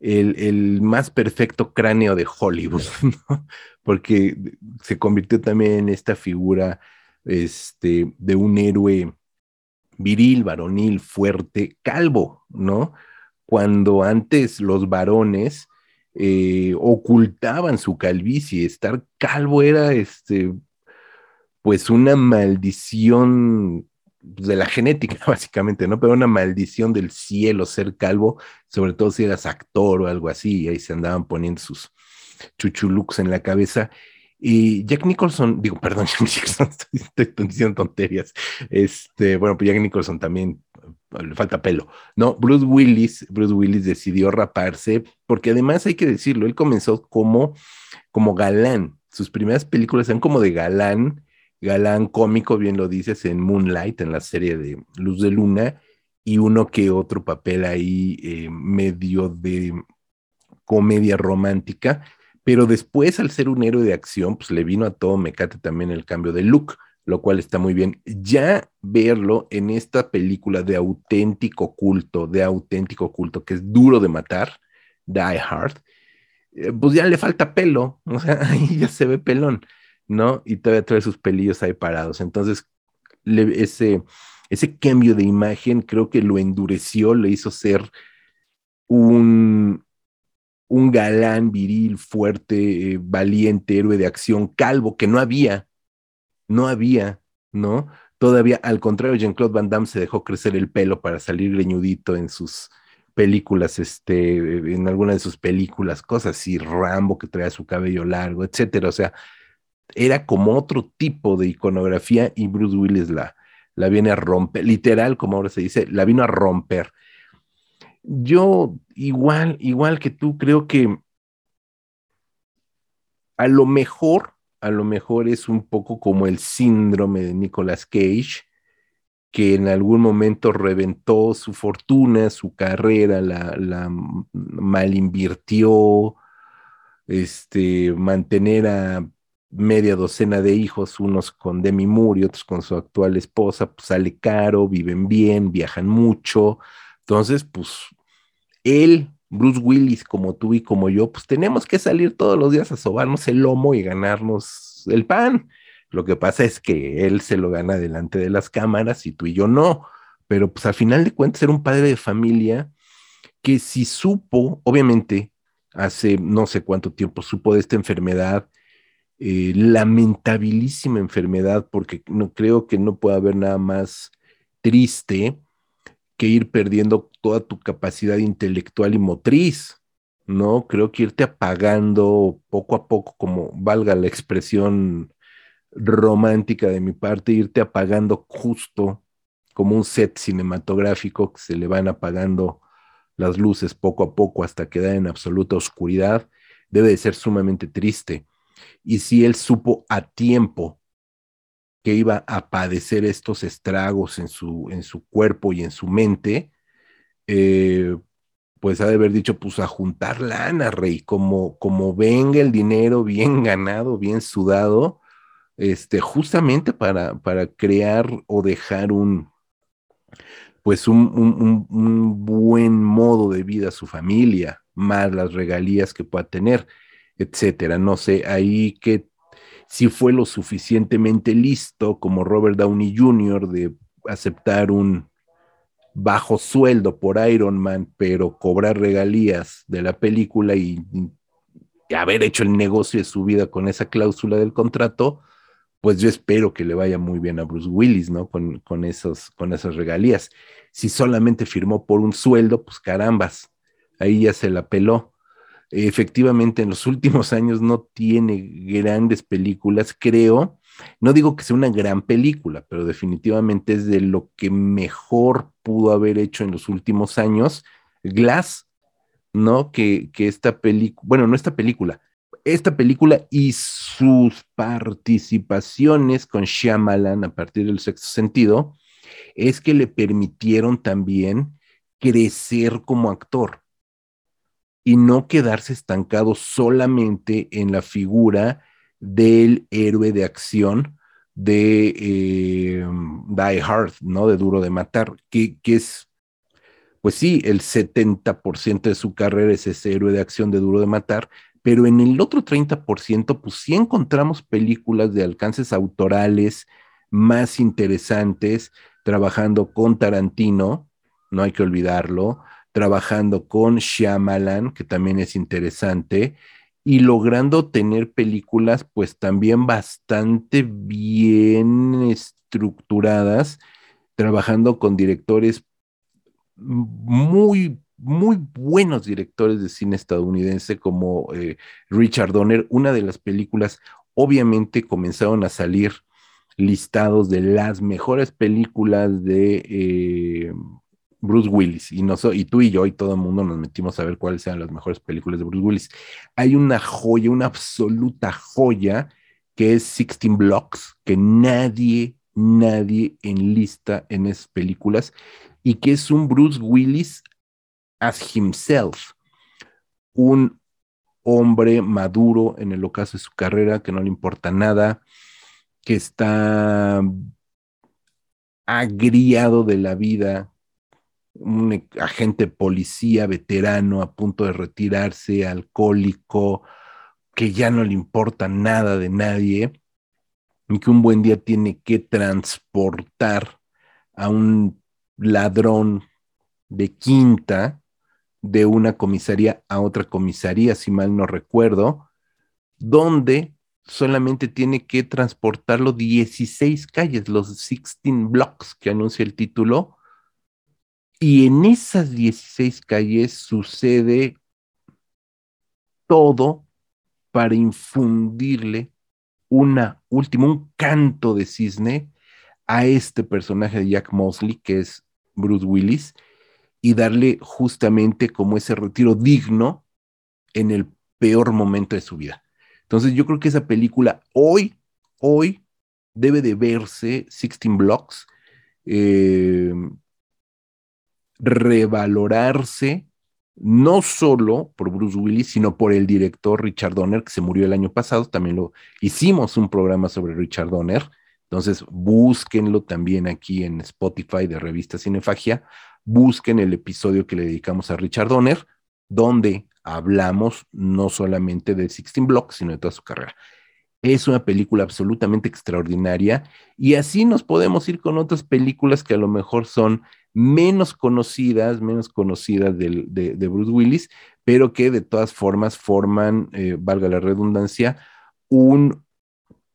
el, el más perfecto cráneo de Hollywood, ¿no? porque se convirtió también en esta figura este, de un héroe viril, varonil, fuerte, calvo, ¿no? Cuando antes los varones eh, ocultaban su calvicie, estar calvo era este, pues una maldición de la genética, básicamente, ¿no? Pero una maldición del cielo ser calvo, sobre todo si eras actor o algo así, y ahí se andaban poniendo sus, chuchulux en la cabeza. Y Jack Nicholson, digo, perdón, Jack Nicholson, estoy, estoy diciendo tonterías. Este, bueno, pues Jack Nicholson también le falta pelo. No, Bruce Willis, Bruce Willis decidió raparse, porque además hay que decirlo, él comenzó como, como galán. Sus primeras películas eran como de galán, galán cómico, bien lo dices, en Moonlight, en la serie de Luz de Luna, y uno que otro papel ahí eh, medio de comedia romántica, pero después al ser un héroe de acción, pues le vino a todo mecate también el cambio de look lo cual está muy bien. Ya verlo en esta película de auténtico culto, de auténtico culto, que es duro de matar, Die Hard, eh, pues ya le falta pelo, o sea, ahí ya se ve pelón, ¿no? Y todavía trae sus pelillos ahí parados. Entonces, ese, ese cambio de imagen creo que lo endureció, le hizo ser un, un galán viril, fuerte, eh, valiente, héroe de acción, calvo, que no había no había, ¿no? Todavía, al contrario, Jean-Claude Van Damme se dejó crecer el pelo para salir greñudito en sus películas, este, en alguna de sus películas, cosas así, Rambo que traía su cabello largo, etcétera. O sea, era como otro tipo de iconografía y Bruce Willis la, la viene a romper, literal, como ahora se dice, la vino a romper. Yo, igual, igual que tú, creo que a lo mejor a lo mejor es un poco como el síndrome de Nicolas Cage, que en algún momento reventó su fortuna, su carrera, la, la mal invirtió, este, mantener a media docena de hijos, unos con Demi Moore y otros con su actual esposa, pues sale caro, viven bien, viajan mucho. Entonces, pues él Bruce Willis como tú y como yo, pues tenemos que salir todos los días a sobarnos el lomo y ganarnos el pan. Lo que pasa es que él se lo gana delante de las cámaras y tú y yo no. Pero pues al final de cuentas era un padre de familia que si supo, obviamente, hace no sé cuánto tiempo supo de esta enfermedad, eh, lamentabilísima enfermedad, porque no creo que no pueda haber nada más triste que ir perdiendo toda tu capacidad intelectual y motriz, ¿no? Creo que irte apagando poco a poco, como valga la expresión romántica de mi parte, irte apagando justo como un set cinematográfico que se le van apagando las luces poco a poco hasta quedar en absoluta oscuridad, debe de ser sumamente triste. Y si él supo a tiempo que iba a padecer estos estragos en su, en su cuerpo y en su mente, eh, pues ha de haber dicho, pues a juntar lana, rey, como, como venga el dinero bien ganado, bien sudado, este, justamente para, para crear o dejar un, pues un, un, un, buen modo de vida a su familia, más las regalías que pueda tener, etcétera. No sé, ahí que si fue lo suficientemente listo como Robert Downey Jr. de aceptar un bajo sueldo por Iron Man, pero cobrar regalías de la película y, haber hecho el negocio de su vida con esa cláusula del contrato, pues yo espero que le vaya muy bien a Bruce Willis, ¿no? Con, con, esos, con esas regalías. Si solamente firmó por un sueldo, pues carambas, ahí ya se la peló efectivamente en los últimos años no tiene grandes películas, creo. No digo que sea una gran película, pero definitivamente es de lo que mejor pudo haber hecho en los últimos años. Glass, ¿no? Que, que esta película, bueno, no esta película, esta película y sus participaciones con Shyamalan a partir del sexto sentido, es que le permitieron también crecer como actor y no quedarse estancado solamente en la figura del héroe de acción de eh, Die Hard, ¿no? De Duro de Matar, que, que es, pues sí, el 70% de su carrera es ese héroe de acción de Duro de Matar, pero en el otro 30%, pues sí encontramos películas de alcances autorales más interesantes, trabajando con Tarantino, no hay que olvidarlo, trabajando con Shyamalan, que también es interesante, y logrando tener películas pues también bastante bien estructuradas, trabajando con directores muy muy buenos directores de cine estadounidense como eh, Richard Donner. Una de las películas, obviamente, comenzaron a salir listados de las mejores películas de eh, Bruce Willis. Y, y tú y yo y todo el mundo nos metimos a ver cuáles eran las mejores películas de Bruce Willis. Hay una joya, una absoluta joya, que es Sixteen Blocks, que nadie, nadie enlista en esas películas, y que es un Bruce Willis as himself, un hombre maduro en el ocaso de su carrera, que no le importa nada, que está agriado de la vida, un agente policía veterano a punto de retirarse, alcohólico, que ya no le importa nada de nadie y que un buen día tiene que transportar a un ladrón de quinta de una comisaría a otra comisaría, si mal no recuerdo, donde solamente tiene que transportarlo 16 calles, los 16 blocks que anuncia el título, y en esas 16 calles sucede todo para infundirle una última, un canto de cisne a este personaje de Jack Mosley, que es Bruce Willis, y darle justamente como ese retiro digno en el peor momento de su vida. Entonces yo creo que esa película hoy, hoy debe de verse 16 Blocks, eh, revalorarse no solo por Bruce Willis, sino por el director Richard Donner, que se murió el año pasado. También lo hicimos un programa sobre Richard Donner. Entonces, búsquenlo también aquí en Spotify de Revista Cinefagia. Busquen el episodio que le dedicamos a Richard Donner, donde hablamos no solamente de Sixteen Blocks, sino de toda su carrera. Es una película absolutamente extraordinaria y así nos podemos ir con otras películas que a lo mejor son menos conocidas, menos conocidas de, Bruce Willis, pero que de todas formas forman, eh, valga la redundancia, un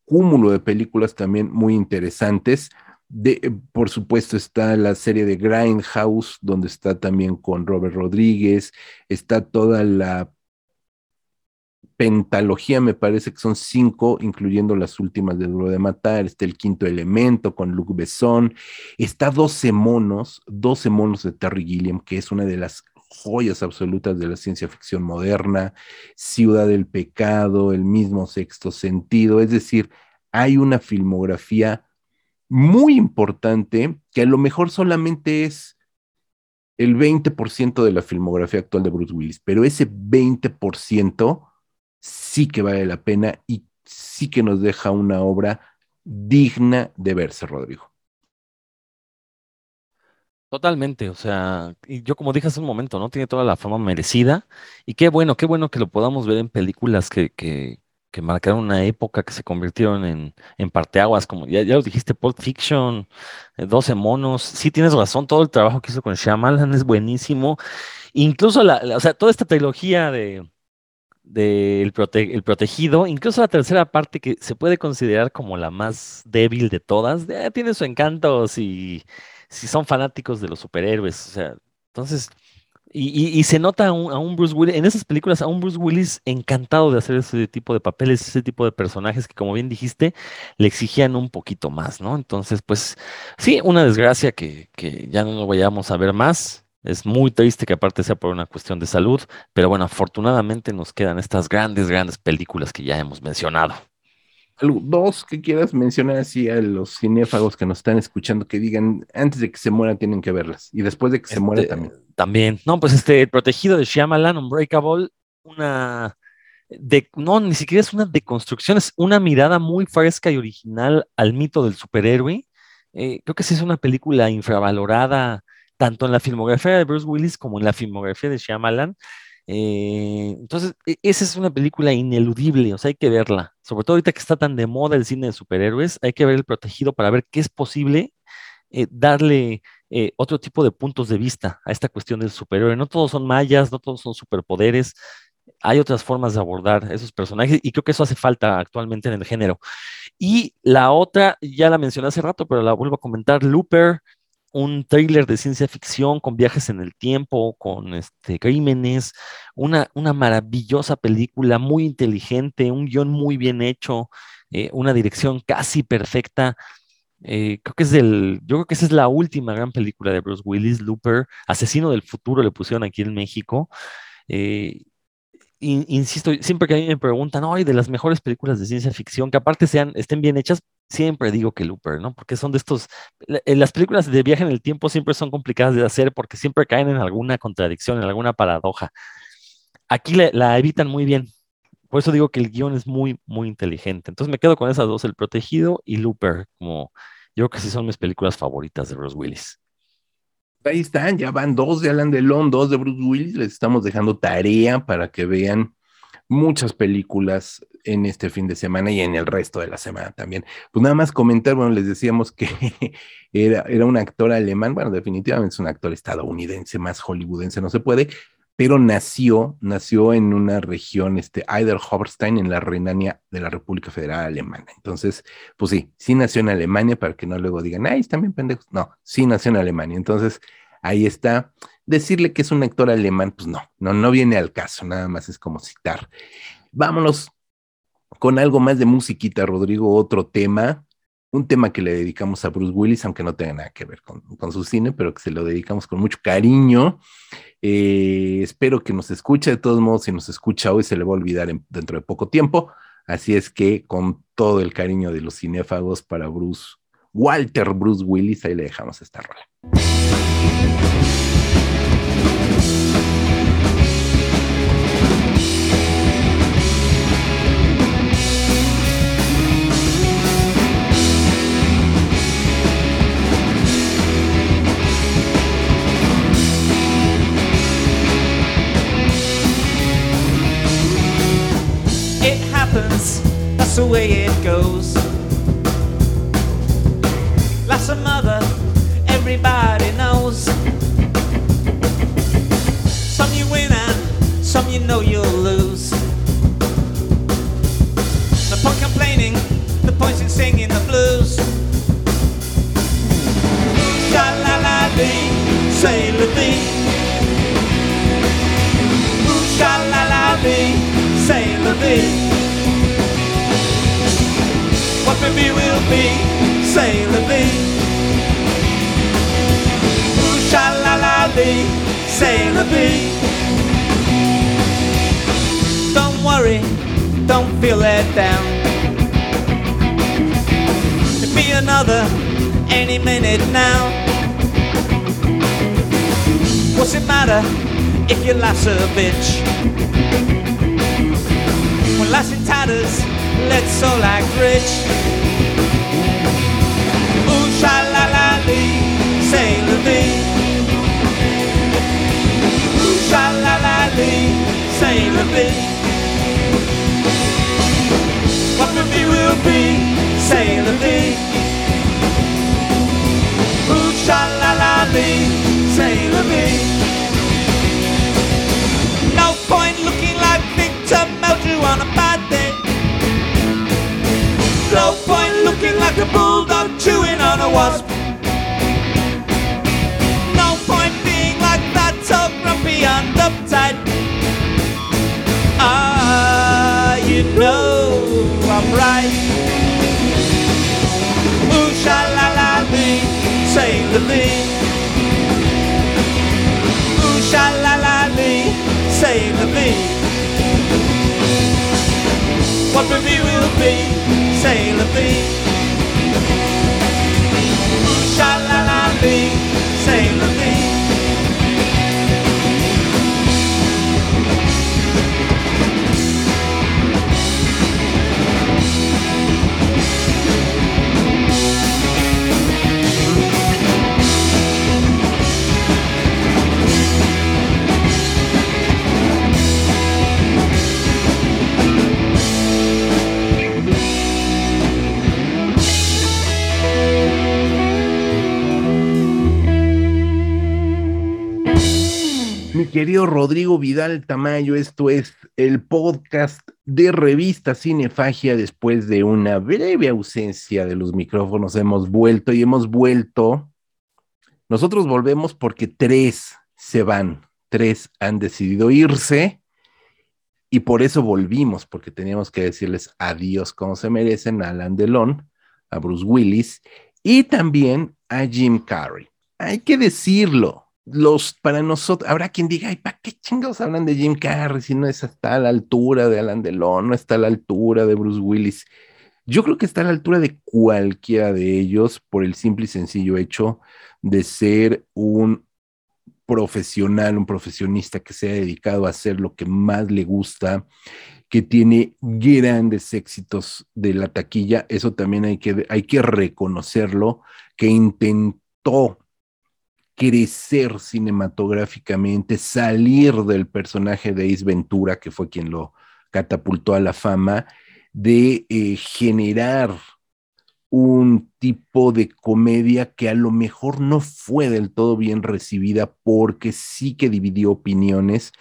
cúmulo de películas también muy interesantes. De, eh, por supuesto está la serie de Grindhouse, donde está también con Robert Rodríguez, está toda la pentalogía, me parece que son cinco, incluyendo las últimas de Duro de Matar, está el quinto elemento con Luc Besson, está 12 monos, 12 monos de Terry Gilliam, que es una de las joyas absolutas de la ciencia ficción moderna, Ciudad del Pecado, el mismo sexto sentido, es decir, hay una filmografía muy importante que a lo mejor solamente es el 20% de la filmografía actual de Bruce Willis, pero ese 20% sí que vale la pena y sí que nos deja una obra digna de verse, Rodrigo. Totalmente, o sea, yo como dije hace un momento, ¿no? Tiene toda la fama merecida y qué bueno, qué bueno que lo podamos ver en películas que, que, que marcaron una época, que se convirtieron en, en parteaguas, como ya, ya lo dijiste, Pulp Fiction, 12 eh, monos, sí tienes razón, todo el trabajo que hizo con Shyamalan es buenísimo, incluso la, o sea, toda esta trilogía de, del el protegido, incluso la tercera parte que se puede considerar como la más débil de todas, tiene su encanto si, si son fanáticos de los superhéroes, o sea, entonces, y, se nota a un, Bruce Willis, en esas películas, a un Bruce Willis encantado de hacer ese tipo de papeles, ese tipo de personajes que, como bien dijiste, le exigían un poquito más, ¿no? Entonces, pues, sí, una desgracia que, que ya no lo vayamos a ver más, es muy triste que aparte sea por una cuestión de salud, pero bueno, afortunadamente nos quedan estas grandes, grandes películas que ya hemos mencionado. Dos que quieras mencionar así a los cinéfagos que nos están escuchando que digan antes de que se muera tienen que verlas y después de que se muera este, también. También. No, pues este, protegido de Shyamalan, Unbreakable, una de, no, ni siquiera es una deconstrucción, es una mirada muy fresca y original al mito del superhéroe. Eh, creo que sí es una película infravalorada tanto en la filmografía de Bruce Willis como en la filmografía de Shyamalan. Eh, entonces, e, esa es una película ineludible, o sea, hay que verla. Sobre todo ahorita que está tan de moda el cine de superhéroes, hay que ver El Protegido para ver qué es posible eh, darle eh, otro tipo de puntos de vista a esta cuestión del superhéroe. No todos son mayas, no todos son superpoderes. Hay otras formas de abordar esos personajes y creo que eso hace falta actualmente en el género. Y la otra, ya la mencioné hace rato, pero la vuelvo a comentar, Looper, un thriller de ciencia ficción con viajes en el tiempo, con este, crímenes, una, una maravillosa película, muy inteligente, un guion muy bien hecho, eh, una dirección casi perfecta. Eh, creo que es del, yo creo que esa es la última gran película de Bruce Willis, Looper, Asesino del Futuro le pusieron aquí en México. Eh, insisto, siempre que a mí me preguntan, hoy de las mejores películas de ciencia ficción, que aparte sean, estén bien hechas, siempre digo que Looper, ¿no? Porque son de estos, las películas de viaje en el tiempo siempre son complicadas de hacer porque siempre caen en alguna contradicción, en alguna paradoja. Aquí la evitan muy bien. Por eso digo que el guion es muy, muy inteligente. Entonces me quedo con esas dos, El Protegido y Looper, como yo creo que sí son mis películas favoritas de Bruce Willis. Ahí están, ya van dos de Alan Delon, dos de Bruce Willis. Les estamos dejando tarea para que vean muchas películas en este fin de semana y en el resto de la semana también. Pues nada más comentar, bueno, les decíamos que era, era un actor alemán, bueno, definitivamente es un actor estadounidense, más hollywoodense no se puede, pero nació, nació en una región, este, Eiderhoferstein, en la Renania de la República Federal Alemana. Entonces, pues sí, sí nació en Alemania, para que no luego digan, ay, están bien pendejos. No, sí nació en Alemania. Entonces, ahí está. Decirle que es un actor alemán, pues no, no, no viene al caso, nada más es como citar. Vámonos con algo más de musiquita, Rodrigo, otro tema, un tema que le dedicamos a Bruce Willis, aunque no tenga nada que ver con, con su cine, pero que se lo dedicamos con mucho cariño. Eh, espero que nos escuche. De todos modos, si nos escucha hoy, se le va a olvidar dentro de poco tiempo. Así es que, con todo el cariño de los cinéfagos para Bruce, Walter Bruce Willis, ahí le dejamos esta rola. That's the way it goes. Like a mother, be, say la vie. Ooh, la la lee, say la vie. Don't worry, don't feel let down. There'll be another any minute now. What's it matter if your life's a bitch? When life's in tatters let's all act rich. Say. What will be will be, say la vie. Ooh, sha la la lee, say la vie. No point looking like Victor Meldrew on a bad day. No point looking like a bulldog chewing on a wasp. No point being like that, so grumpy and me. Ooh, sha la la me, bee. What review will be, sailor bee. Querido Rodrigo Vidal Tamayo, esto es el podcast de revista Cinefagia. Después de una breve ausencia de los micrófonos, hemos vuelto y hemos vuelto Nosotros volvemos porque tres se van, tres han decidido irse y por eso volvimos, porque teníamos que decirles adiós como se merecen a Alan Delon, a Bruce Willis y también a Jim Carrey. Hay que decirlo, los para nosotros, habrá quien diga, ay, ¿para qué chingados hablan de Jim Carrey si no es hasta a la altura de Alan Delon, no está a la altura de Bruce Willis? Yo creo que está a la altura de cualquiera de ellos por el simple y sencillo hecho de ser un profesional, un profesionista que se ha dedicado a hacer lo que más le gusta, que tiene grandes éxitos de la taquilla, eso también hay que, hay que reconocerlo, que intentó crecer cinematográficamente, salir del personaje de Ace Ventura, que fue quien lo catapultó a la fama, de eh, generar un tipo de comedia que a lo mejor no fue del todo bien recibida porque sí que dividió opiniones.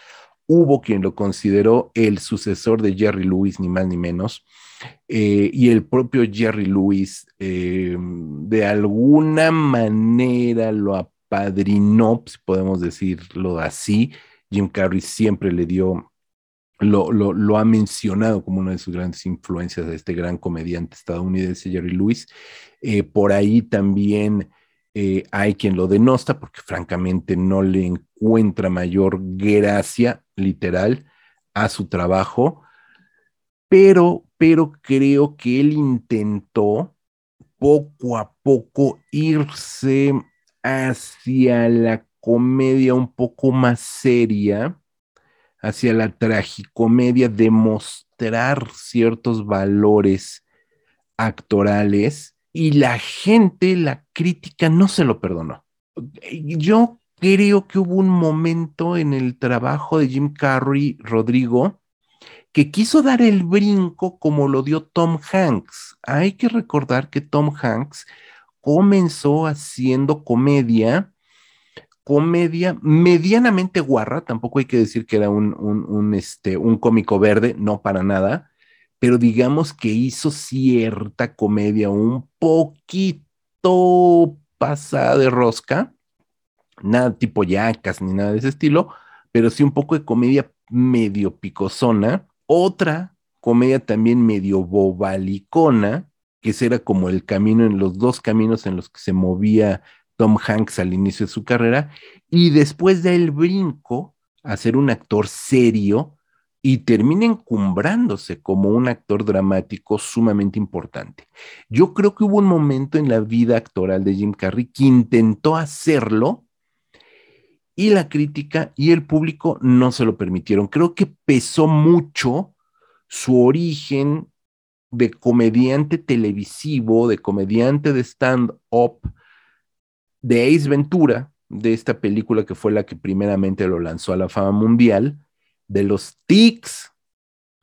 Hubo quien lo consideró el sucesor de Jerry Lewis, ni más ni menos, eh, y el propio Jerry Lewis eh, de alguna manera lo apadrinó, si podemos decirlo así. Jim Carrey siempre le dio lo, ha mencionado como una de sus grandes influencias de este gran comediante estadounidense, Jerry Lewis. Eh, por ahí también eh, hay quien lo denosta porque francamente no le encuentra mayor gracia literal a su trabajo, pero, pero creo que él intentó poco a poco irse hacia la comedia un poco más seria hacia la tragicomedia, demostrar ciertos valores actorales y la gente, la crítica no se lo perdonó. Yo creo que hubo un momento en el trabajo de Jim Carrey, Rodrigo, que quiso dar el brinco como lo dio Tom Hanks. Hay que recordar que Tom Hanks comenzó haciendo comedia comedia medianamente guarra, tampoco hay que decir que era un, este, un cómico verde, no para nada, pero digamos que hizo cierta comedia un poquito pasada de rosca, nada tipo yacas ni nada de ese estilo, pero sí un poco de comedia medio picosona, otra comedia también medio bobalicona, que era como el camino en los dos caminos en los que se movía Tom Hanks al inicio de su carrera y después del brinco a ser un actor serio y termina encumbrándose como un actor dramático sumamente importante. Yo creo que hubo un momento en la vida actoral de Jim Carrey que intentó hacerlo y la crítica y el público no se lo permitieron. Creo que pesó mucho su origen de comediante televisivo, de comediante de stand-up, de Ace Ventura, de esta película que fue la que primeramente lo lanzó a la fama mundial, de los tics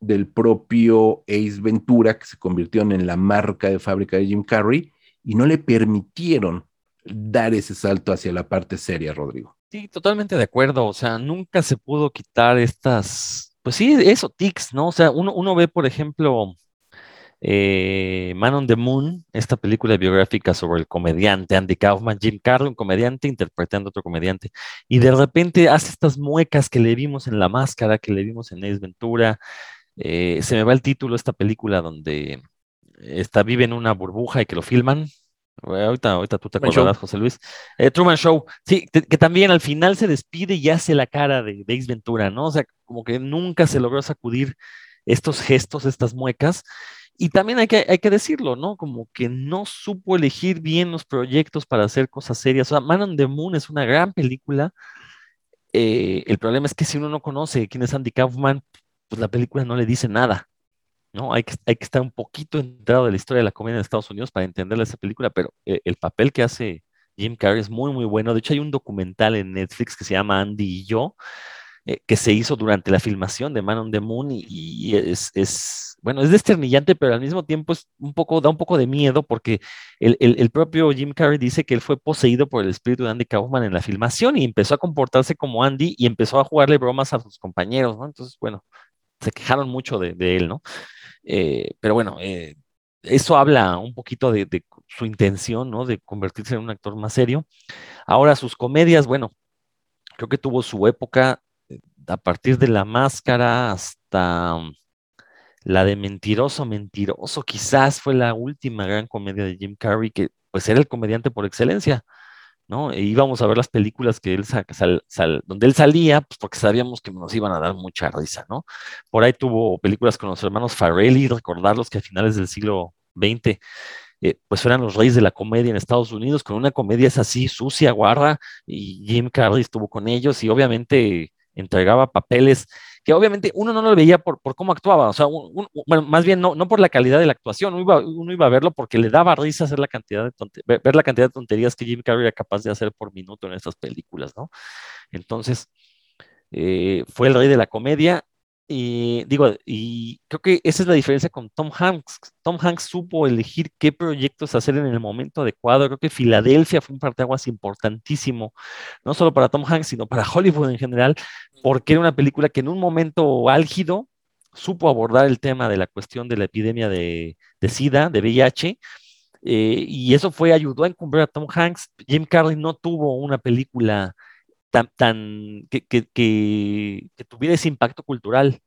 del propio Ace Ventura, que se convirtieron en la marca de fábrica de Jim Carrey, y no le permitieron dar ese salto hacia la parte seria, Rodrigo. Sí, totalmente de acuerdo. O sea, nunca se pudo quitar estas, pues sí, eso, tics, ¿no? O sea, uno, uno ve, por ejemplo, eh, Man on the Moon, esta película biográfica sobre el comediante Andy Kaufman, Jim Carrey, un comediante interpretando a otro comediante, y de repente hace estas muecas que le vimos en La Máscara, que le vimos en Ace Ventura. Eh, se me va el título esta película donde está, vive en una burbuja y que lo filman. Ahorita, ahorita tú te acordarás, José Luis. Eh, Truman Show, sí, que también al final se despide y hace la cara de, de Ace Ventura, ¿no? O sea, como que nunca se logró sacudir estos gestos, estas muecas. Y también hay que, hay que decirlo, ¿no? Como que no supo elegir bien los proyectos para hacer cosas serias. O sea, Man on the Moon es una gran película. Eh, el problema es que si uno no conoce quién es Andy Kaufman, pues la película no le dice nada, ¿no? Hay que, hay que estar un poquito enterado de la historia de la comedia en Estados Unidos para entenderle esa película, pero eh, el papel que hace Jim Carrey es muy, muy bueno. De hecho, hay un documental en Netflix que se llama Andy y yo, eh, que se hizo durante la filmación de Man on the Moon y, es, bueno, es desternillante, pero al mismo tiempo es un poco, da un poco de miedo porque el, propio Jim Carrey dice que él fue poseído por el espíritu de Andy Kaufman en la filmación y empezó a comportarse como Andy y empezó a jugarle bromas a sus compañeros, ¿no? Entonces, bueno, se quejaron mucho de, él, ¿no? Eh, pero bueno, eh, eso habla un poquito de, su intención, ¿no? De convertirse en un actor más serio. Ahora, sus comedias, bueno, creo que tuvo su época a partir de La Máscara hasta um, la de Mentiroso, Mentiroso, quizás fue la última gran comedia de Jim Carrey, que pues era el comediante por excelencia, ¿no? E íbamos a ver las películas que él sa- sal- sal- donde él salía, pues porque sabíamos que nos iban a dar mucha risa, ¿no? Por ahí tuvo películas con los hermanos Farrelly, recordarlos que a finales del siglo XX eh, pues eran los reyes de la comedia en Estados Unidos, con una comedia es así, sucia, guarra, y Jim Carrey estuvo con ellos y obviamente entregaba papeles que obviamente uno no lo veía por, por cómo actuaba, o sea, bueno, más bien no, no por la calidad de la actuación, uno iba, a verlo porque le daba risa hacer la cantidad de ver la cantidad de tonterías que Jim Carrey era capaz de hacer por minuto en estas películas, ¿no? Entonces, eh, fue el rey de la comedia. Y digo, y creo que esa es la diferencia con Tom Hanks. Tom Hanks supo elegir qué proyectos hacer en el momento adecuado. Creo que Filadelfia fue un parteaguas importantísimo, no solo para Tom Hanks, sino para Hollywood en general, porque era una película que en un momento álgido supo abordar el tema de la cuestión de la epidemia de, de SIDA, de VIH, eh, y eso fue, ayudó a encumbrar a Tom Hanks. Jim Carrey no tuvo una película tan, tan que, que, tuviera ese impacto cultural,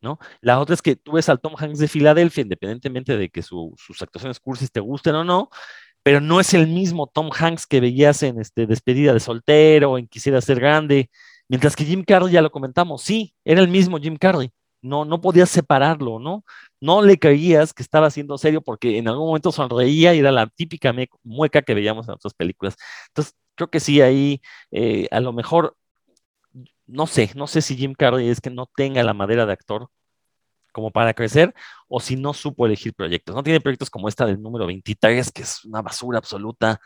¿no? La otra es que tú ves al Tom Hanks de Filadelfia, independientemente de que su, sus actuaciones cursis te gusten o no, pero no es el mismo Tom Hanks que veías en este, Despedida de Soltero, en Quisiera Ser Grande, mientras que Jim Carrey, ya lo comentamos, sí, era el mismo Jim Carrey, no, no podías separarlo, ¿no? No le creías que estaba siendo serio porque en algún momento sonreía y era la típica mueca que veíamos en otras películas. Entonces, creo que sí, ahí eh, a lo mejor, no sé, no sé si Jim Carrey es que no tenga la madera de actor como para crecer o si no supo elegir proyectos. No tiene proyectos como esta del número 23, que es una basura absoluta.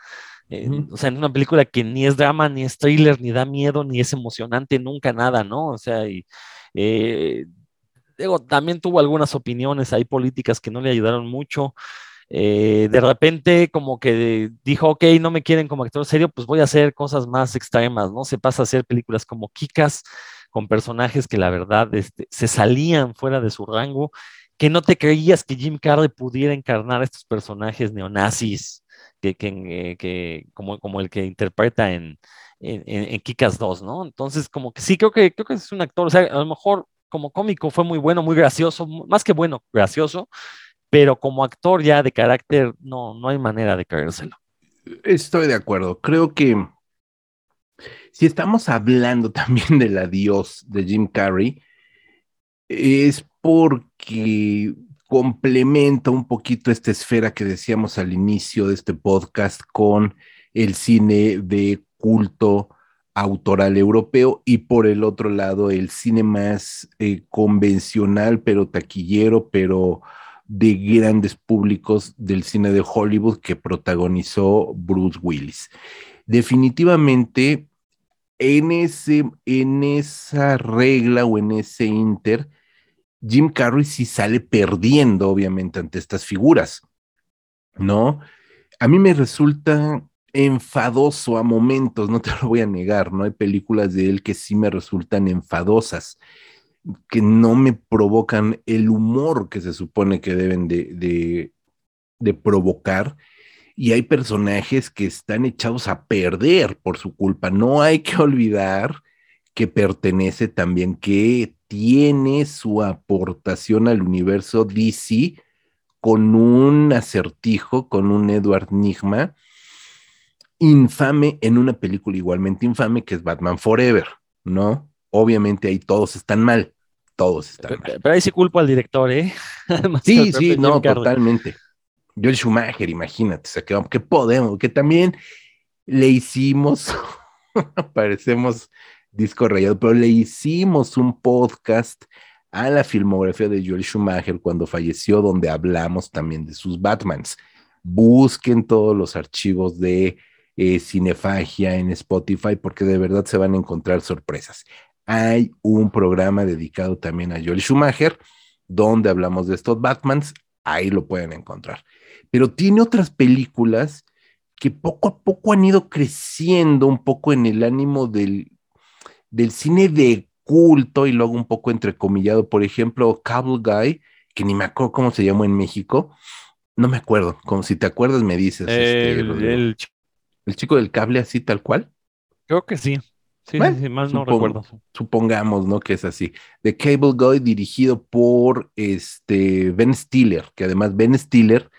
Eh. O sea, en una película que ni es drama, ni es thriller, ni da miedo, ni es emocionante, nunca nada, ¿no? O sea, y, eh, digo, también tuvo algunas opiniones ahí políticas que no le ayudaron mucho. Eh, de repente, como que dijo, ok, no me quieren como actor serio, pues voy a hacer cosas más extremas, ¿no? Se pasa a hacer películas como Kikas, con personajes que la verdad este, se salían fuera de su rango, que no te creías que Jim Carrey pudiera encarnar estos personajes neonazis, que, que, eh, que como, como el que interpreta en, en, en Kikas 2, ¿no? Entonces, como que sí, creo que, creo que es un actor, o sea, a lo mejor como cómico fue muy bueno, muy gracioso, más que bueno, gracioso, pero como actor ya de carácter, no, no hay manera de creérselo. Estoy de acuerdo. Creo que si estamos hablando también del adiós de Jim Carrey, es porque complementa un poquito esta esfera que decíamos al inicio de este podcast con el cine de culto autoral europeo y por el otro lado el cine más eh, convencional, pero taquillero, pero de grandes públicos del cine de Hollywood que protagonizó Bruce Willis. Definitivamente, en, ese, en esa regla o en ese inter, Jim Carrey sí sale perdiendo, obviamente, ante estas figuras, ¿no? A mí me resulta enfadoso a momentos, no te lo voy a negar, ¿no? Hay películas de él que sí me resultan enfadosas, que no me provocan el humor que se supone que deben de, de, provocar. Y hay personajes que están echados a perder por su culpa. No hay que olvidar que pertenece también, que tiene su aportación al universo DC con un acertijo, con un Edward Nigma infame en una película igualmente infame que es Batman Forever, ¿no? Obviamente ahí todos están mal, todos están Pero, mal. pero ahí sí culpo al director, ¿eh? Sí, sí, no, totalmente. Joel Schumacher, imagínate, o sea, que, que podemos, que también le hicimos, parecemos disco rayado, pero le hicimos un podcast a la filmografía de Joel Schumacher cuando falleció, donde hablamos también de sus Batmans. Busquen todos los archivos de eh, Cinefagia en Spotify, porque de verdad se van a encontrar sorpresas. Hay un programa dedicado también a Joel Schumacher, donde hablamos de estos Batmans, ahí lo pueden encontrar. Pero tiene otras películas que poco a poco han ido creciendo un poco en el ánimo del, del cine de culto y luego un poco entrecomillado. Por ejemplo, Cable Guy, que ni me acuerdo cómo se llamó en México, No me acuerdo, como si te acuerdas me dices. este, El- ch- el chico del cable así tal cual. creo que sí. Sí, Bueno, sí, sí, más no recuerdo. supongamos, ¿no? Que es así. The Cable Guy, dirigido por este Ben Stiller, que además Ben Stiller,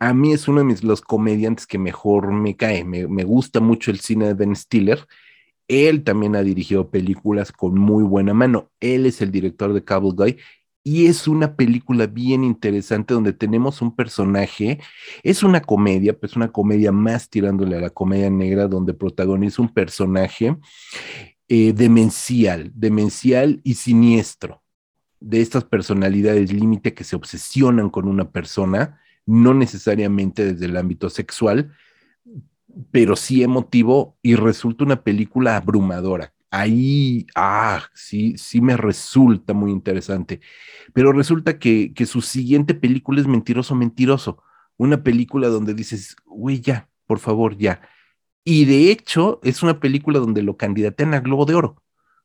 a mí es uno de mis, los comediantes que mejor me cae. Me, me gusta mucho el cine de Ben Stiller. Él también ha dirigido películas con muy buena mano. Él es el director de Cable Guy y es una película bien interesante donde tenemos un personaje, es una comedia, pues una comedia más tirándole a la comedia negra, donde protagoniza un personaje eh, demencial, demencial y siniestro, de estas personalidades límite que se obsesionan con una persona, no necesariamente desde el ámbito sexual, pero sí emotivo y resulta una película abrumadora. Ahí, ah, sí, sí me resulta muy interesante. Pero resulta que, que su siguiente película es Mentiroso, Mentiroso. Una película donde dices, güey, ya, por favor, ya. Y de hecho, es una película donde lo candidatean a Globo de Oro.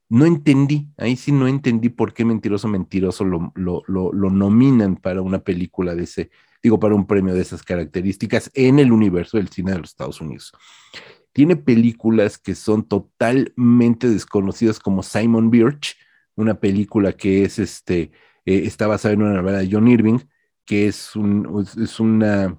No entendí, ahí sí no entendí por qué Mentiroso, Mentiroso lo, lo, lo, lo nominan para una película de ese, digo, para un premio de esas características en el universo del cine de los Estados Unidos. Tiene películas que son totalmente desconocidas como Simon Birch, una película que es este, eh, está basada en una novela de John Irving, que es, un, es, una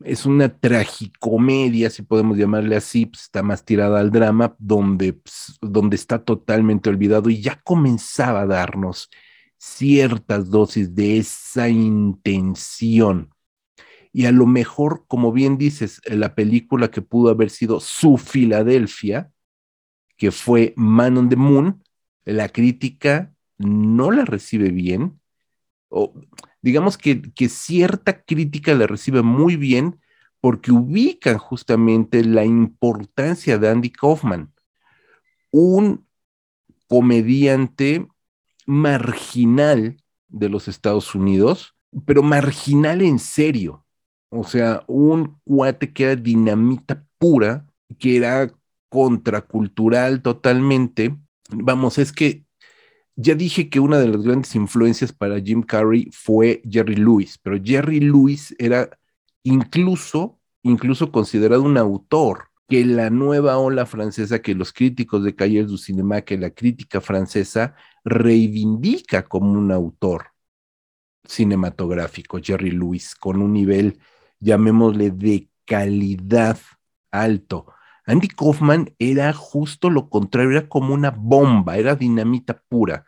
es una tragicomedia, si podemos llamarle así, pues, está más tirada al drama, donde, pues, donde está totalmente olvidado y ya comenzaba a darnos ciertas dosis de esa intención. Y a lo mejor, como bien dices, la película que pudo haber sido su Filadelfia, que fue Man on the Moon, la crítica no la recibe bien, o digamos que, que, cierta crítica la recibe muy bien porque ubican justamente la importancia de Andy Kaufman, un comediante marginal de los Estados Unidos, pero marginal en serio. O sea, un cuate que era dinamita pura, que era contracultural totalmente. Vamos, es que ya dije que una de las grandes influencias para Jim Carrey fue Jerry Lewis, pero Jerry Lewis era incluso, incluso considerado un autor que la nueva ola francesa, que los críticos de Cahiers du Cinéma, que la crítica francesa reivindica como un autor cinematográfico, Jerry Lewis, con un nivel, llamémosle, de calidad alto. Andy Kaufman era justo lo contrario, era como una bomba, era dinamita pura,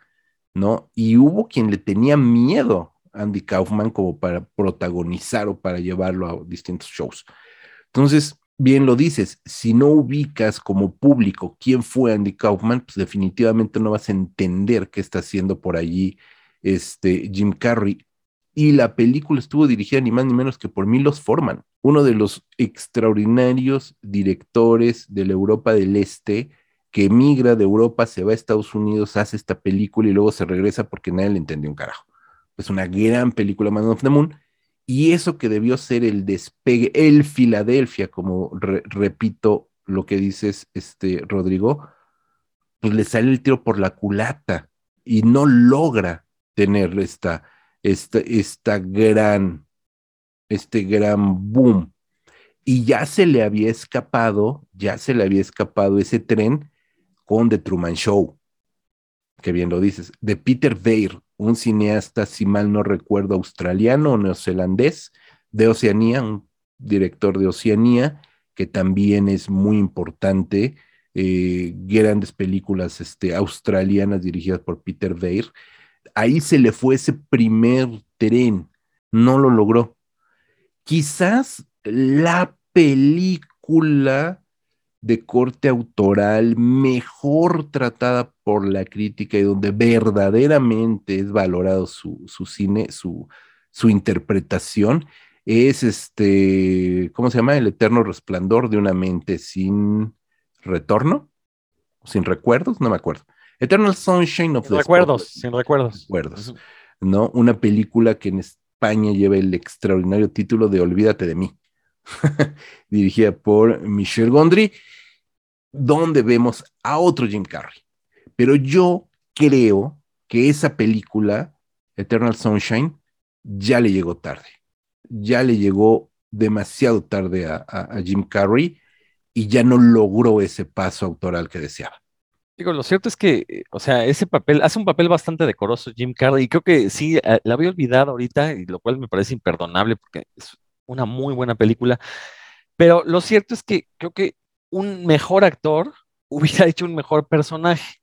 ¿no? Y hubo quien le tenía miedo a Andy Kaufman como para protagonizar o para llevarlo a distintos shows. Entonces, bien lo dices, si no ubicas como público quién fue Andy Kaufman, pues definitivamente no vas a entender qué está haciendo por allí este Jim Carrey. Y la película estuvo dirigida ni más ni menos que por Milos Forman, uno de los extraordinarios directores de la Europa del Este, que emigra de Europa, se va a Estados Unidos, hace esta película y luego se regresa porque nadie le entendió un carajo. Es una gran película, Man of the Moon, y eso que debió ser el despegue, el Filadelfia, como re, repito lo que dices, este Rodrigo, pues le sale el tiro por la culata y no logra tener esta, esta, esta gran, este gran boom. Y ya se le había escapado, ya se le había escapado ese tren con The Truman Show, que bien lo dices, de Peter Weir, un cineasta, si mal no recuerdo, australiano o neozelandés, de Oceanía, un director de Oceanía, que también es muy importante, eh, grandes películas este, australianas dirigidas por Peter Weir. Ahí se le fue ese primer tren, no lo logró. Quizás la película de corte autoral mejor tratada por la crítica y donde verdaderamente es valorado su, su cine, su, su, interpretación, es este, ¿cómo se llama? El eterno resplandor de una mente sin retorno, sin recuerdos, no me acuerdo. Eternal Sunshine of sin the recuerdos, Spotless. sin recuerdos. recuerdos. ¿no? Una película que en España lleva el extraordinario título de Olvídate de mí, dirigida por Michel Gondry, donde vemos a otro Jim Carrey. Pero yo creo que esa película, Eternal Sunshine, ya le llegó tarde. ya le llegó demasiado tarde a, a- a Jim Carrey y ya no logró ese paso autoral que deseaba. Digo, lo cierto es que, eh, o sea, ese papel, hace un papel bastante decoroso Jim Carrey, y creo que sí, eh, la había olvidado ahorita, y lo cual me parece imperdonable porque es una muy buena película, pero lo cierto es que creo que un mejor actor hubiera hecho un mejor personaje.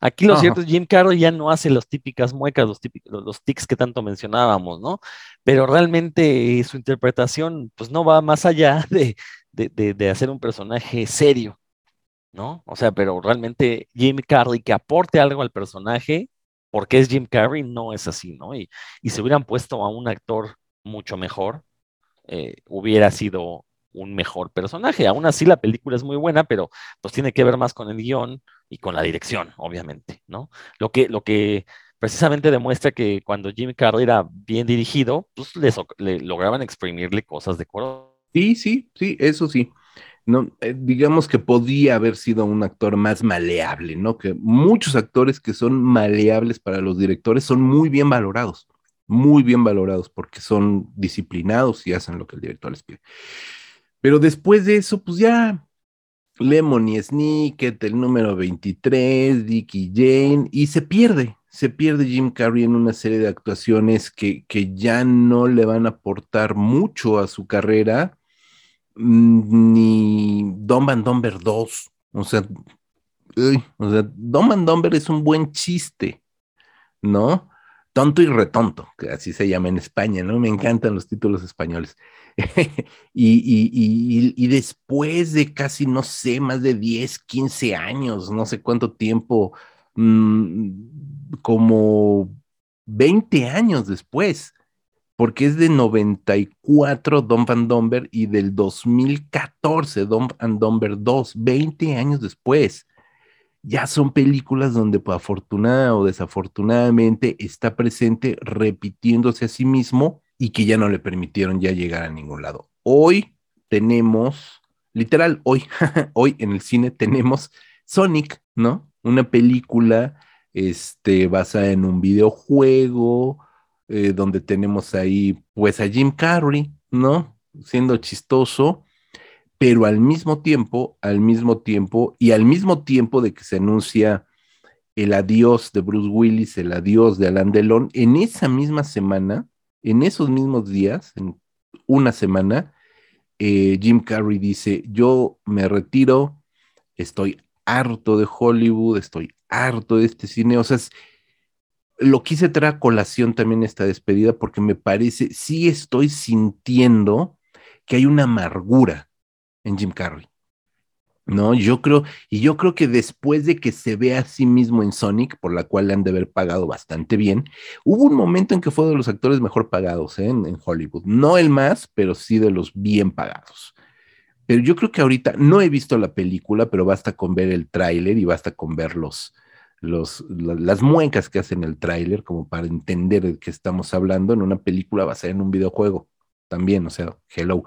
Aquí lo Ajá. cierto es Jim Carrey ya no hace las típicas muecas, los típicos, los, tics que tanto mencionábamos, ¿no? Pero realmente eh, su interpretación, pues no va más allá de, de, de- de hacer un personaje serio. ¿No? O sea, pero realmente Jim Carrey que aporte algo al personaje, porque es Jim Carrey, no es así, ¿no? Y, y si hubieran puesto a un actor mucho mejor, eh, hubiera sido un mejor personaje. Aún así, la película es muy buena, pero pues tiene que ver más con el guion y con la dirección, obviamente, ¿no? Lo que, lo que precisamente demuestra que cuando Jim Carrey era bien dirigido, pues le, lograban exprimirle cosas de coro. Sí, sí, sí, eso sí. No, eh, digamos que podía haber sido un actor más maleable, ¿no? Que muchos actores que son maleables para los directores son muy bien valorados, muy bien valorados porque son disciplinados y hacen lo que el director les pide. Pero después de eso, pues ya Lemon y Snicket, el número 23, Dick y Jane, y se pierde, se pierde Jim Carrey en una serie de actuaciones que, que ya no le van a aportar mucho a su carrera ni Dumb and Dumber 2. O sea, uy, o sea, es un buen chiste, ¿no? Tonto y retonto, que así se llama en España, ¿no? Me encantan los títulos españoles. y, y- y- y después de casi, no sé, más de 10, 15 años, no sé cuánto tiempo, mm, como 20 años después, porque es de 94 Dumb and Dumber y del 2014 Dumb and Dumber 2, 20 años después. Ya son películas donde pues, afortunada o desafortunadamente está presente repitiéndose a sí mismo y que ya no le permitieron ya llegar a ningún lado. Hoy tenemos, literal, hoy, hoy en el cine tenemos Sonic, ¿no? Una película este, basada en un videojuego, eh, donde tenemos ahí pues a Jim Carrey, ¿no? Siendo chistoso, pero al mismo tiempo, al mismo tiempo, y al mismo tiempo de que se anuncia el adiós de Bruce Willis, el adiós de Alain Delon, en esa misma semana, en esos mismos días, en una semana, eh, Jim Carrey dice, yo me retiro, estoy harto de Hollywood, estoy harto de este cine, o sea, lo quise traer a colación también esta despedida porque me parece, sí estoy sintiendo que hay una amargura en Jim Carrey. No, yo creo, y yo creo que después de que se ve a sí mismo en Sonic, por la cual le han de haber pagado bastante bien, hubo un momento en que fue de los actores mejor pagados ¿eh? en, en Hollywood. No el más, pero sí de los bien pagados. Pero yo creo que ahorita no he visto la película, pero basta con ver el tráiler y basta con ver los, los, la- las muecas que hacen el tráiler como para entender de qué estamos hablando en una película basada en un videojuego también, o sea, hello.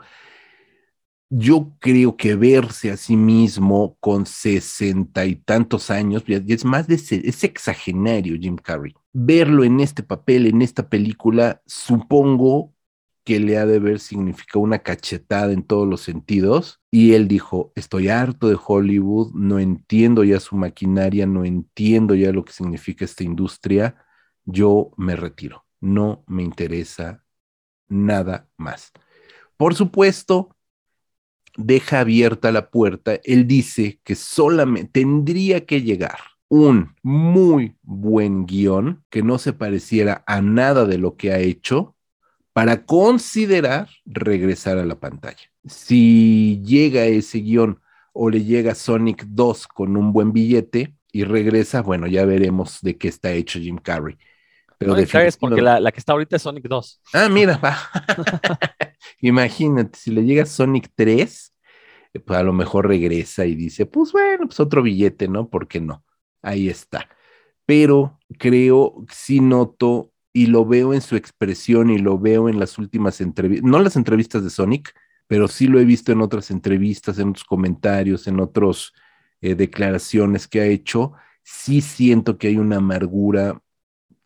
Yo creo que verse a sí mismo con sesenta y tantos años, ya, ya es más de, ese- es exagenario Jim Carrey. Verlo en este papel, en esta película, supongo que le ha de haber significado una cachetada en todos los sentidos. Y él dijo, estoy harto de Hollywood, no entiendo ya su maquinaria, no entiendo ya lo que significa esta industria, yo me retiro, no me interesa nada más. Por supuesto, deja abierta la puerta, él dice que solamente tendría que llegar un muy buen guion que no se pareciera a nada de lo que ha hecho para considerar regresar a la pantalla. Si llega ese guion o le llega Sonic 2 con un buen billete y regresa, bueno, ya veremos de qué está hecho Jim Carrey. Pero No caes porque definitivamente- la, la que está ahorita es Sonic 2. Ah, mira, va. Imagínate, si le llega Sonic 3, eh, pues a lo mejor regresa y dice, pues bueno, pues otro billete, ¿no? ¿Por qué no? Ahí está. Pero creo, sí noto y lo veo en su expresión y lo veo en las últimas entrevistas, no las entrevistas de Sonic, pero sí lo he visto en otras entrevistas, en otros comentarios, en otras declaraciones que ha hecho. Sí siento que hay una amargura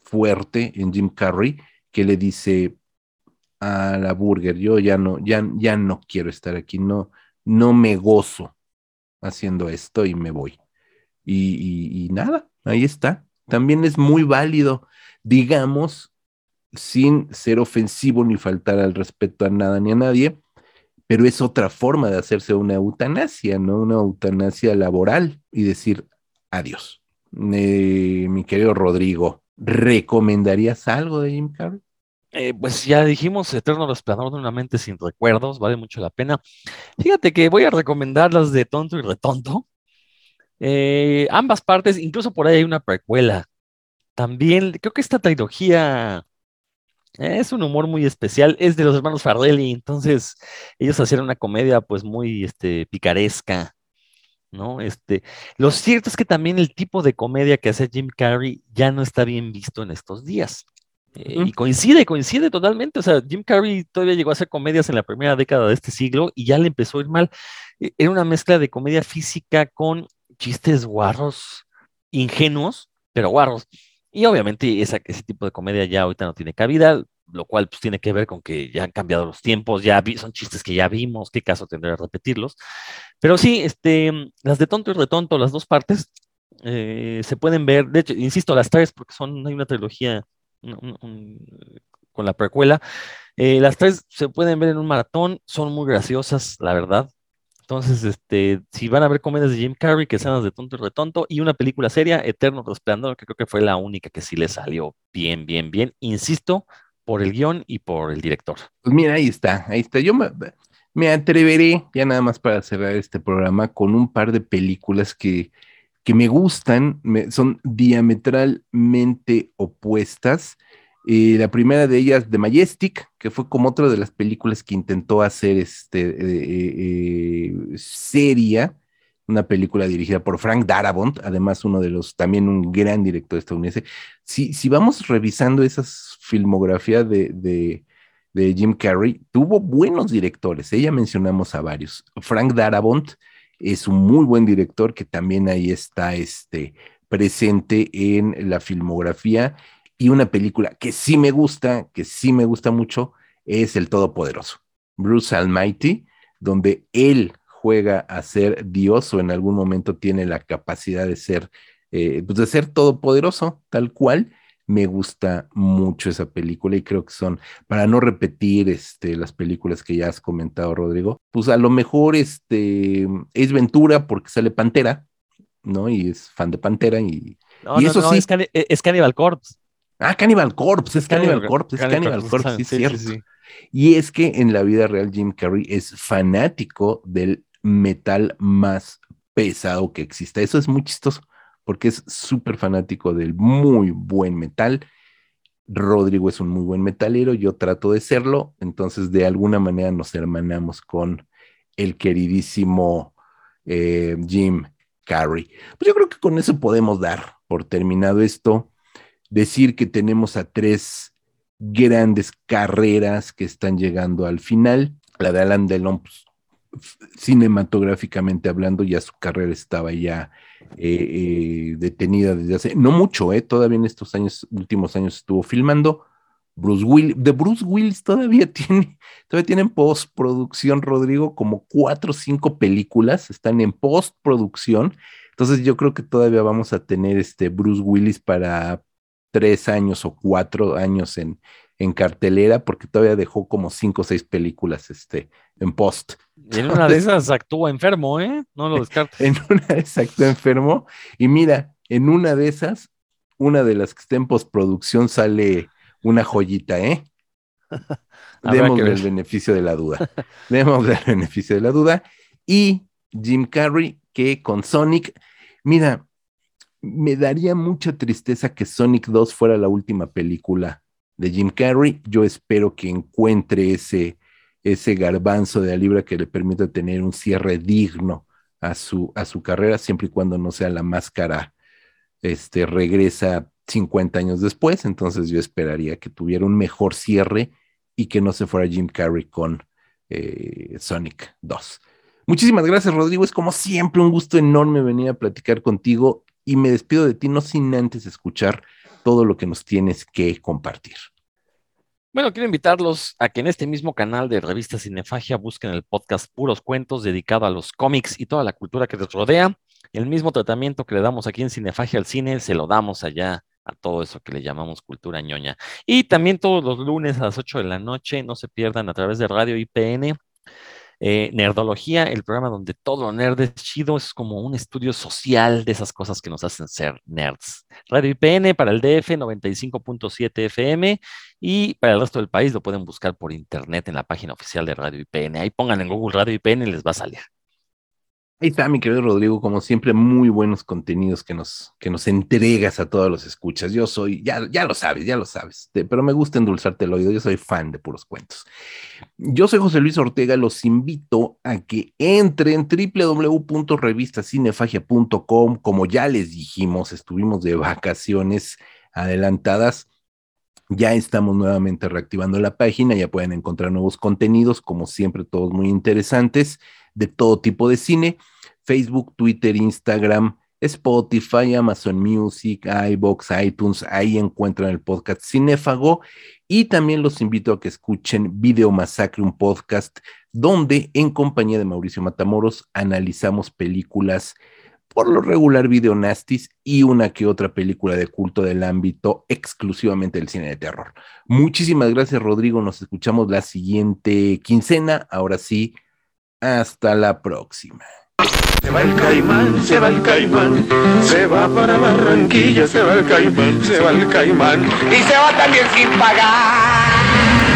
fuerte en Jim Carrey que le dice, a la burger. Yo ya no, ya, ya no quiero estar aquí, no, no me gozo haciendo esto y me voy. Y nada, ahí está. También es muy válido, digamos, sin ser ofensivo ni faltar al respeto a nada ni a nadie, pero es otra forma de hacerse una eutanasia, ¿no? Una eutanasia laboral y decir adiós. Eh, mi querido Rodrigo, ¿recomendarías algo de Jim Carrey? Eh, pues ya dijimos, Eterno Resplandor de una mente sin recuerdos, vale mucho la pena. Fíjate que voy a recomendar las de Tonto y Retonto. Eh, ambas partes, incluso por ahí hay una precuela. También creo que esta trilogía es un humor muy especial, es de los hermanos Farrelly, entonces ellos hacían una comedia pues muy este, picaresca, ¿no? Este, lo cierto es que también el tipo de comedia que hace Jim Carrey ya no está bien visto en estos días. Eh, y coincide, coincide totalmente. O sea, Jim Carrey todavía llegó a hacer comedias en la primera década de este siglo y ya le empezó a ir mal. Eh, Era una mezcla de comedia física con chistes guarros, ingenuos, pero guarros. Y obviamente ese tipo de comedia ya ahorita no tiene cabida, lo cual pues tiene que ver con que ya han cambiado los tiempos, ya son chistes que ya vimos, qué caso tendría repetirlos. Pero sí, este, las de tonto y retonto, las dos partes, eh, se pueden ver, de hecho, insisto, las tres, porque son, hay una trilogía con la precuela. Eh, las tres se pueden ver en un maratón, son muy graciosas, la verdad. Entonces, este, si van a ver comedias de Jim Carrey, que sean las de tonto y retonto, y una película seria, Eterno Resplandor, que creo que fue la única que sí le salió bien, bien, bien. Insisto, por el guion y por el director. Pues mira, ahí está, ahí está. Yo me, atreveré, ya nada más para cerrar este programa, con un par de películas que, que me gustan, me- son diametralmente opuestas. Eh, la primera de ellas, The Majestic, que fue como otra de las películas que intentó hacer este, eh, eh, seria, una película dirigida por Frank Darabont, además uno de los, también un gran director estadounidense. Si, si vamos revisando esa filmografía de, de, Jim Carrey, tuvo buenos directores, ya mencionamos a varios. Frank Darabont es un muy buen director que también ahí está este, presente en la filmografía y una película que sí me gusta, que sí me gusta mucho, es El Todopoderoso, Bruce Almighty, donde él juega a ser Dios o en algún momento tiene la capacidad de ser, eh, pues de ser todopoderoso, tal cual. Me gusta mucho esa película y creo que son, para no repetir este, las películas que ya has comentado, Rodrigo, pues a lo mejor este, es Ventura porque sale Pantera, ¿no? Y es fan de Pantera y... No, Y no, eso no, sí. es, es Cannibal Corpse. Ah, Cannibal Corpse, es Cannibal Corpse, es Cannibal Corpse, Corpse, sí, es sí, cierto. sí. Y es que en la vida real Jim Carrey es fanático del metal más pesado que exista. Eso es muy chistoso, porque es súper fanático del muy buen metal. Rodrigo es un muy buen metalero, yo trato de serlo, entonces de alguna manera nos hermanamos con el queridísimo eh, Jim Carrey. Pues yo creo que con eso podemos dar por terminado esto, decir que tenemos a tres grandes carreras que están llegando al final. La de Alan Delon, pues, cinematográficamente hablando, ya su carrera estaba ya eh, eh, detenida desde hace, no mucho, eh, todavía en estos años, últimos años estuvo filmando. Bruce Willis, de Bruce Willis todavía tiene, todavía tienen postproducción, Rodrigo, como cuatro o cinco películas, están en postproducción. Entonces yo creo que todavía vamos a tener este Bruce Willis para tres años o cuatro años en, en cartelera, porque todavía dejó como cinco o seis películas este, en post. Y en una de esas actúa enfermo, ¿eh? No lo descartes. En una de esas actúa enfermo. Y mira, en una de esas, una de las que está en postproducción sale una joyita, ¿eh? Démosle el beneficio de la duda. Démosle el beneficio de la duda. Y Jim Carrey, que con Sonic, mira, me daría mucha tristeza que Sonic 2 fuera la última película de Jim Carrey. Yo espero que encuentre ese, ese garbanzo de la libra que le permita tener un cierre digno a su, a su carrera, siempre y cuando no sea la máscara, este, regresa 50 años después. Entonces yo esperaría que tuviera un mejor cierre y que no se fuera Jim Carrey con eh, Sonic 2. Muchísimas gracias, Rodrigo. Es como siempre un gusto enorme venir a platicar contigo y me despido de ti no sin antes escuchar todo lo que nos tienes que compartir. Bueno, quiero invitarlos a que en este mismo canal de Revista Cinefagia busquen el podcast Puros Cuentos dedicado a los cómics y toda la cultura que les rodea. El mismo tratamiento que le damos aquí en Cinefagia al cine, se lo damos allá a todo eso que le llamamos cultura ñoña. Y también todos los lunes a las 8 de la noche, no se pierdan a través de Radio IPN eh, Nerdología, el programa donde todo lo nerd es chido, es como un estudio social de esas cosas que nos hacen ser nerds. Radio IPN para el DF 95.7 FM y para el resto del país lo pueden buscar por internet en la página oficial de Radio IPN. Ahí pongan en Google Radio IPN y les va a salir. Ahí está, mi querido Rodrigo, como siempre, muy buenos contenidos que nos, que nos entregas a todos los escuchas. Yo soy, ya, ya lo sabes, ya lo sabes, pero me gusta endulzarte el oído, yo soy fan de puros cuentos. Yo soy José Luis Ortega, los invito a que entren www.revistacinefagia.com, como ya les dijimos, estuvimos de vacaciones adelantadas. Ya estamos nuevamente reactivando la página, ya pueden encontrar nuevos contenidos, como siempre, todos muy interesantes de todo tipo de cine, Facebook, Twitter, Instagram, Spotify, Amazon Music, iBox, iTunes, ahí encuentran el podcast Cinéfago. Y también los invito a que escuchen Video Masacre, un podcast donde en compañía de Mauricio Matamoros analizamos películas por lo regular video nastis y una que otra película de culto del ámbito exclusivamente del cine de terror. Muchísimas gracias Rodrigo, nos escuchamos la siguiente quincena, ahora sí, hasta la próxima. Se va el caimán, se va el caimán, se va para Barranquilla, se va el caimán, se va el caimán. Y se va también sin pagar.